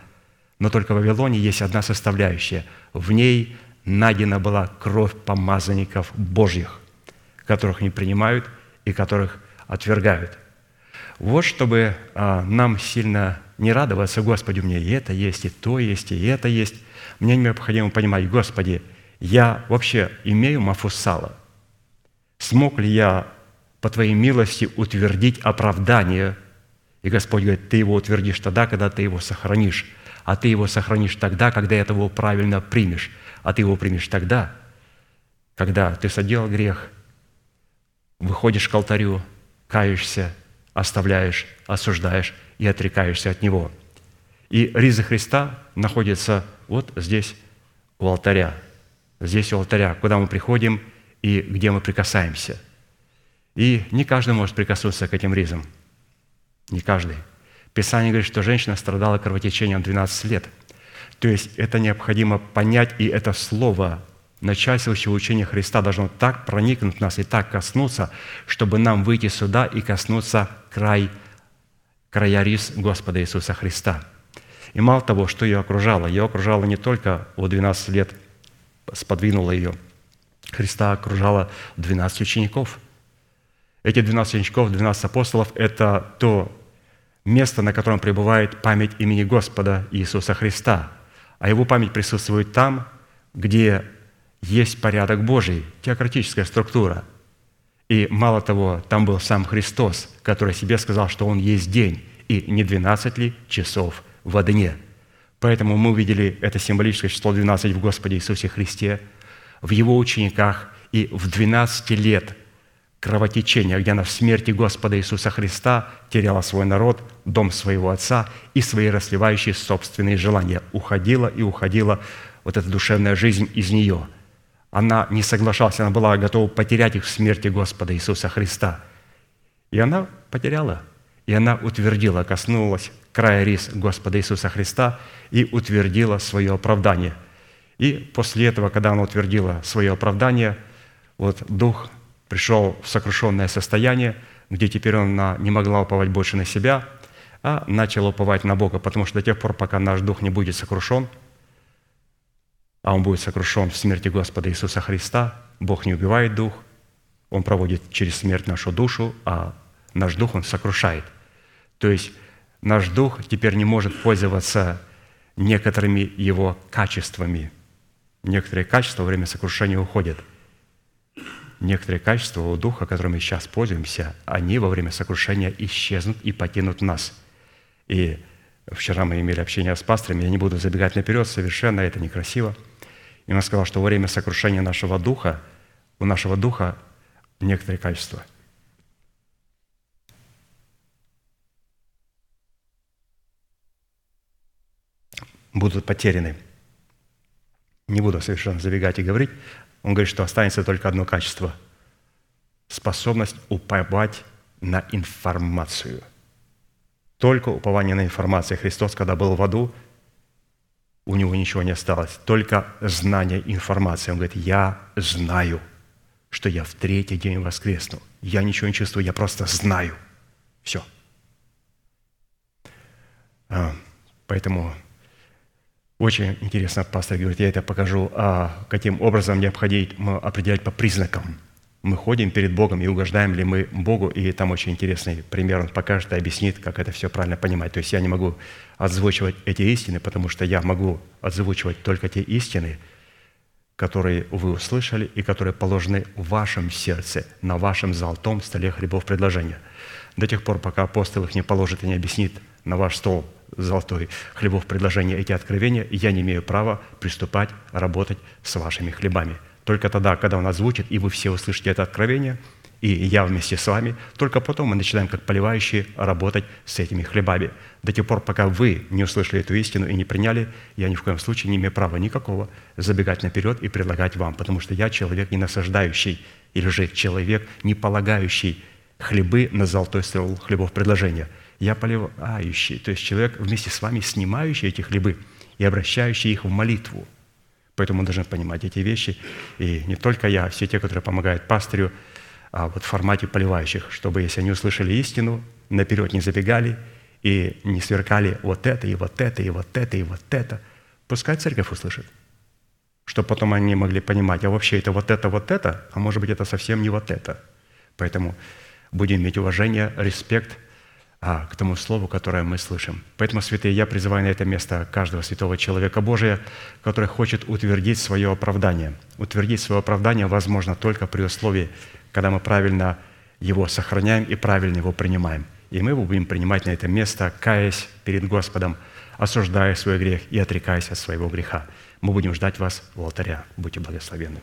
Но только в Вавилоне есть одна составляющая. В ней найдена была кровь помазанников Божьих, которых не принимают и которых отвергают. Вот чтобы а, нам сильно не радоваться, Господи, у меня и это есть, и то есть, и это есть. Мне необходимо понимать, Господи, я вообще имею мафусала? Смог ли я по Твоей милости утвердить оправдание? И Господь говорит, ты его утвердишь тогда, когда ты его сохранишь. А ты его сохранишь тогда, когда его правильно примешь. А ты его примешь тогда, когда ты соделал грех, выходишь к алтарю, каешься, оставляешь, осуждаешь и отрекаешься от него. И ризы Христа находятся вот здесь, у алтаря. Здесь у алтаря, куда мы приходим и где мы прикасаемся. И не каждый может прикоснуться к этим ризам. Не каждый. Писание говорит, что женщина страдала кровотечением 12 лет. То есть это необходимо понять, и это слово начальствующего учения Христа должно так проникнуть в нас и так коснуться, чтобы нам выйти сюда и коснуться край, края рис Господа Иисуса Христа. И мало того, что ее окружало, ее окружало не только в 12 лет, сподвинуло ее. Христа окружало 12 учеников. Эти 12 учеников, 12 апостолов – это то место, на котором пребывает память имени Господа Иисуса Христа. А его память присутствует там, где есть порядок Божий, теократическая структура. И мало того, там был сам Христос, который себе сказал, что Он есть день, и не 12 ли часов во дне. Поэтому мы увидели это символическое число 12 в Господе Иисусе Христе, в Его учениках и в 12 лет кровотечения, где она в смерти Господа Иисуса Христа теряла свой народ, дом своего Отца и свои расливающие собственные желания. Уходила и уходила вот эта душевная жизнь из нее – она не соглашалась, она была готова потерять их в смерти Господа Иисуса Христа. И она потеряла, и она утвердила, коснулась края рис Господа Иисуса Христа и утвердила свое оправдание. И после этого, когда она утвердила свое оправдание, вот Дух пришел в сокрушенное состояние, где теперь она не могла уповать больше на себя, а начала уповать на Бога, потому что до тех пор, пока наш Дух не будет сокрушен – а он будет сокрушен в смерти Господа Иисуса Христа. Бог не убивает дух, Он проводит через смерть нашу душу, а наш дух Он сокрушает. То есть наш дух теперь не может пользоваться некоторыми его качествами. Некоторые качества во время сокрушения уходят. Некоторые качества у духа, которыми сейчас пользуемся, они во время сокрушения исчезнут и покинут нас. И вчера мы имели общение с пасторами, я не буду забегать наперед, совершенно это некрасиво – и он сказал, что во время сокрушения нашего духа, у нашего духа некоторые качества будут потеряны. Не буду совершенно забегать и говорить. Он говорит, что останется только одно качество – способность уповать на информацию. Только упование на информацию. Христос, когда был в аду, у него ничего не осталось, только знание, информация. Он говорит, я знаю, что я в третий день воскресну. Я ничего не чувствую, я просто знаю. Все. А, поэтому очень интересно, пастор говорит, я это покажу, а каким образом необходимо определять по признакам – мы ходим перед Богом и угождаем ли мы Богу, и там очень интересный пример, он покажет и объяснит, как это все правильно понимать. То есть я не могу озвучивать эти истины, потому что я могу озвучивать только те истины, которые вы услышали и которые положены в вашем сердце, на вашем золотом столе хлебов предложения. До тех пор, пока апостол их не положит и не объяснит на ваш стол золотой хлебов предложения эти откровения, я не имею права приступать работать с вашими хлебами – только тогда, когда Он озвучит, и вы все услышите это откровение, и я вместе с вами, только потом мы начинаем, как поливающие, работать с этими хлебами. До тех пор, пока вы не услышали эту истину и не приняли, я ни в коем случае не имею права никакого забегать наперед и предлагать вам, потому что я человек не насаждающий, или же человек, не полагающий хлебы на золотой стол хлебов предложения. Я поливающий, то есть человек вместе с вами снимающий эти хлебы и обращающий их в молитву – Поэтому мы должны понимать эти вещи. И не только я, а все те, которые помогают пастырю, а вот в формате поливающих, чтобы, если они услышали истину, наперед не забегали и не сверкали вот это, и вот это, и вот это, и вот это. Пускай церковь услышит, чтобы потом они могли понимать, а вообще это вот это, вот это, а может быть это совсем не вот это. Поэтому будем иметь уважение, респект а к тому слову, которое мы слышим. Поэтому, святые, я призываю на это место каждого святого человека Божия, который хочет утвердить свое оправдание. Утвердить свое оправдание возможно только при условии, когда мы правильно его сохраняем и правильно его принимаем. И мы его будем принимать на это место, каясь перед Господом, осуждая свой грех и отрекаясь от своего греха. Мы будем ждать вас у алтаря. Будьте благословенны.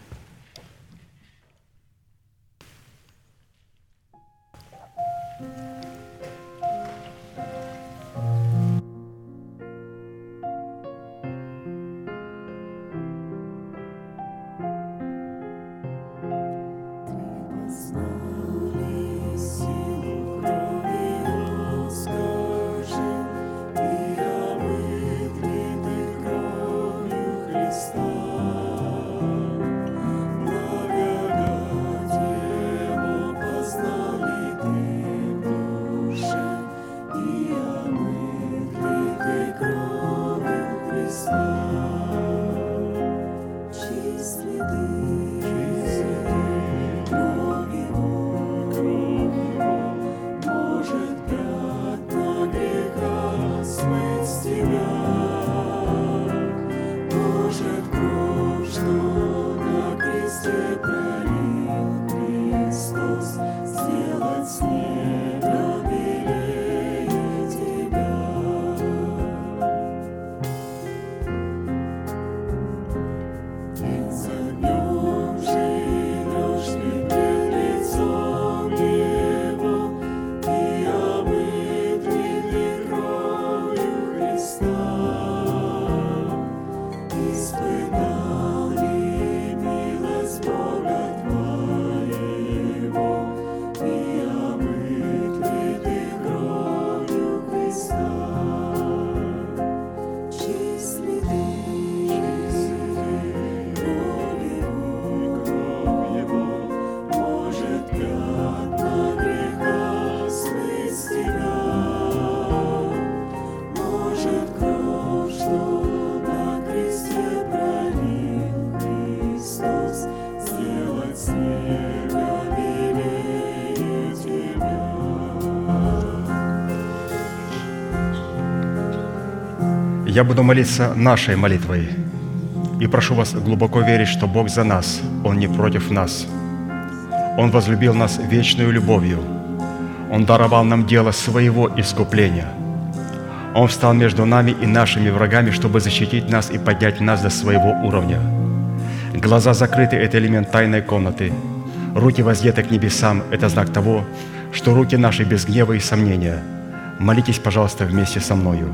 Я буду молиться нашей молитвой. И прошу вас глубоко верить, что Бог за нас, Он не против нас. Он возлюбил нас вечную любовью. Он даровал нам дело своего искупления. Он встал между нами и нашими врагами, чтобы защитить нас и поднять нас до своего уровня. Глаза закрыты – это элемент тайной комнаты. Руки воздеты к небесам – это знак того, что руки наши без гнева и сомнения. Молитесь, пожалуйста, вместе со мною.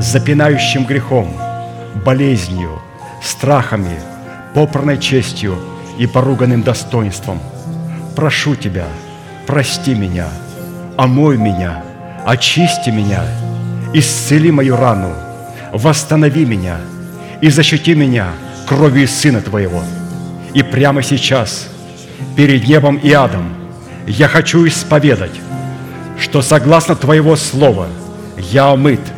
запинающим грехом, болезнью, страхами, попранной честью и поруганным достоинством. Прошу Тебя, прости меня, омой меня, очисти меня, исцели мою рану, восстанови меня и защити меня кровью Сына Твоего. И прямо сейчас, перед небом и адом, я хочу исповедать, что согласно Твоего Слова я омыт –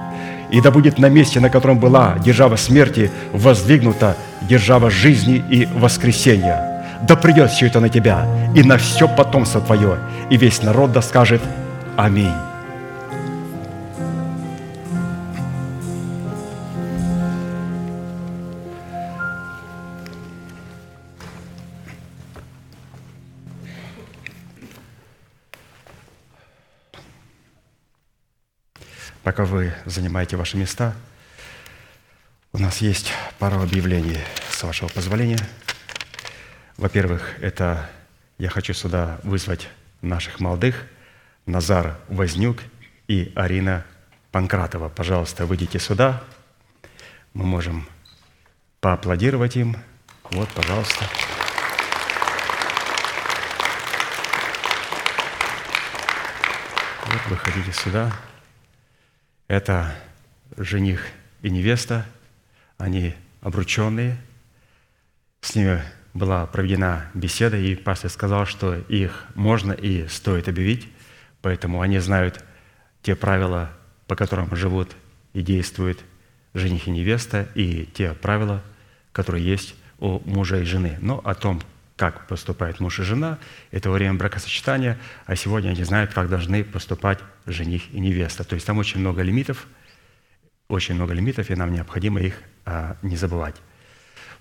и да будет на месте, на котором была держава смерти, воздвигнута держава жизни и воскресения. Да придет все это на тебя и на все потомство твое, и весь народ да скажет Аминь. Пока вы занимаете ваши места, у нас есть пару объявлений, с вашего позволения. Во-первых, это я хочу сюда вызвать наших молодых, Назар Вознюк и Арина Панкратова. Пожалуйста, выйдите сюда. Мы можем поаплодировать им. Вот, пожалуйста. Вот, выходите сюда. Это жених и невеста. Они обрученные. С ними была проведена беседа, и пастор сказал, что их можно и стоит объявить, поэтому они знают те правила, по которым живут и действуют жених и невеста, и те правила, которые есть у мужа и жены. Но о том, как поступают муж и жена, это во время бракосочетания, а сегодня они знают, как должны поступать жених и невеста. То есть там очень много лимитов, очень много лимитов, и нам необходимо их а, не забывать.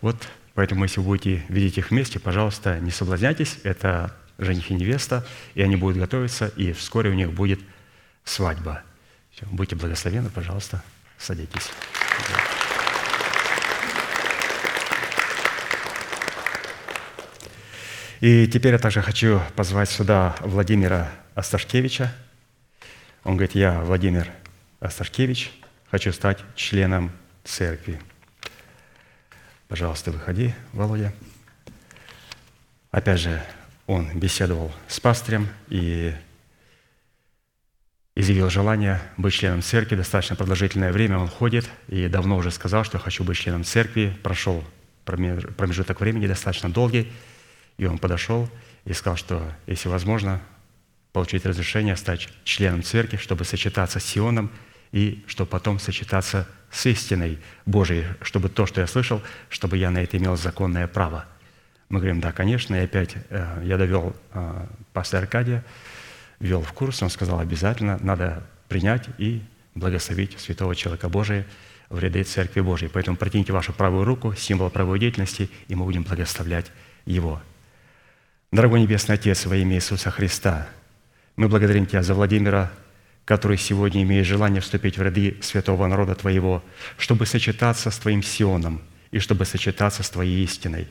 Вот Поэтому, если будете видеть их вместе, пожалуйста, не соблазняйтесь. Это жених и невеста, и они будут готовиться, и вскоре у них будет свадьба. Все, будьте благословенны, пожалуйста, садитесь. И теперь я также хочу позвать сюда Владимира Асташкевича. Он говорит, я Владимир Асташкевич, хочу стать членом церкви. Пожалуйста, выходи, Володя. Опять же, он беседовал с пастырем и изъявил желание быть членом церкви. Достаточно продолжительное время он ходит и давно уже сказал, что хочу быть членом церкви. Прошел промежуток времени достаточно долгий, и он подошел и сказал, что если возможно, получить разрешение стать членом церкви, чтобы сочетаться с Сионом – и чтобы потом сочетаться с истиной Божией, чтобы то, что я слышал, чтобы я на это имел законное право. Мы говорим, да, конечно, и опять э, я довел э, пастора Аркадия, ввел в курс, он сказал, обязательно надо принять и благословить святого человека Божия в ряды Церкви Божией. Поэтому протяните вашу правую руку, символ правой деятельности, и мы будем благословлять его. Дорогой Небесный Отец, во имя Иисуса Христа, мы благодарим Тебя за Владимира который сегодня имеет желание вступить в ряды святого народа Твоего, чтобы сочетаться с Твоим Сионом и чтобы сочетаться с Твоей истиной,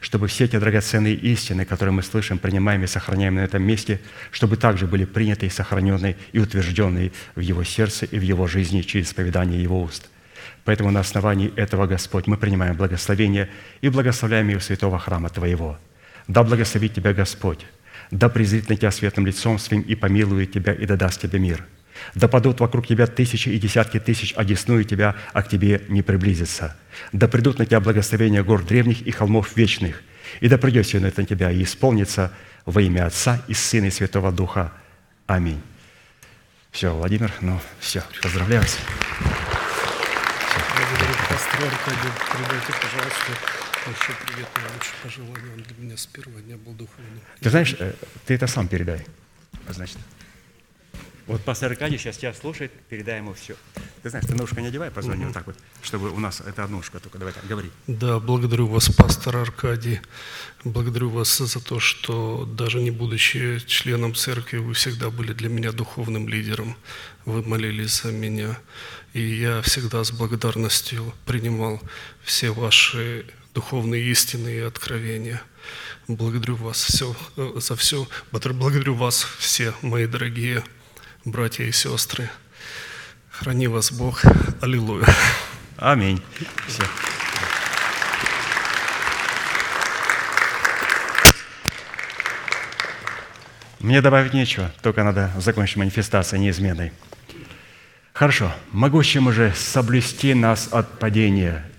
чтобы все эти драгоценные истины, которые мы слышим, принимаем и сохраняем на этом месте, чтобы также были приняты и сохранены и утверждены в Его сердце и в Его жизни через исповедание Его уст. Поэтому на основании этого, Господь, мы принимаем благословение и благословляем ее святого храма Твоего. Да благословит Тебя Господь, да презрит на Тебя светлым лицом Своим и помилует Тебя и да даст Тебе мир – да падут вокруг тебя тысячи и десятки тысяч, одесную тебя, а к тебе не приблизится. Да придут на тебя благословения гор древних и холмов вечных, и да придет все это на тебя и исполнится во имя Отца и Сына и Святого Духа. Аминь. Все, Владимир, ну все, поздравляю вас. Благодарю, пастор пожалуйста, большой привет и лучшие пожелания. Он для меня с первого дня был духовным. Ты знаешь, э, ты это сам передай. Значит. Вот пастор Аркадий сейчас тебя слушает, передай ему все. Ты знаешь, ты на ушко не одевай, позвони вот так вот, чтобы у нас это одно ушко только. Давай так, говори. Да, благодарю вас, пастор Аркадий. Благодарю вас за то, что даже не будучи членом церкви, вы всегда были для меня духовным лидером. Вы молились за меня. И я всегда с благодарностью принимал все ваши духовные истины и откровения. Благодарю вас все, э, за все. Благодарю вас все, мои дорогие братья и сестры. Храни вас Бог. Аллилуйя. Аминь. Все. Мне добавить нечего, только надо закончить манифестацию неизменной. Хорошо. Могущему же соблюсти нас от падения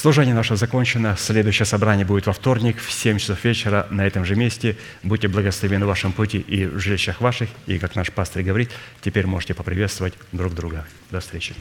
Служение наше закончено. Следующее собрание будет во вторник в 7 часов вечера на этом же месте. Будьте благословены в вашем пути и в жилищах ваших. И, как наш пастор говорит, теперь можете поприветствовать друг друга. До встречи.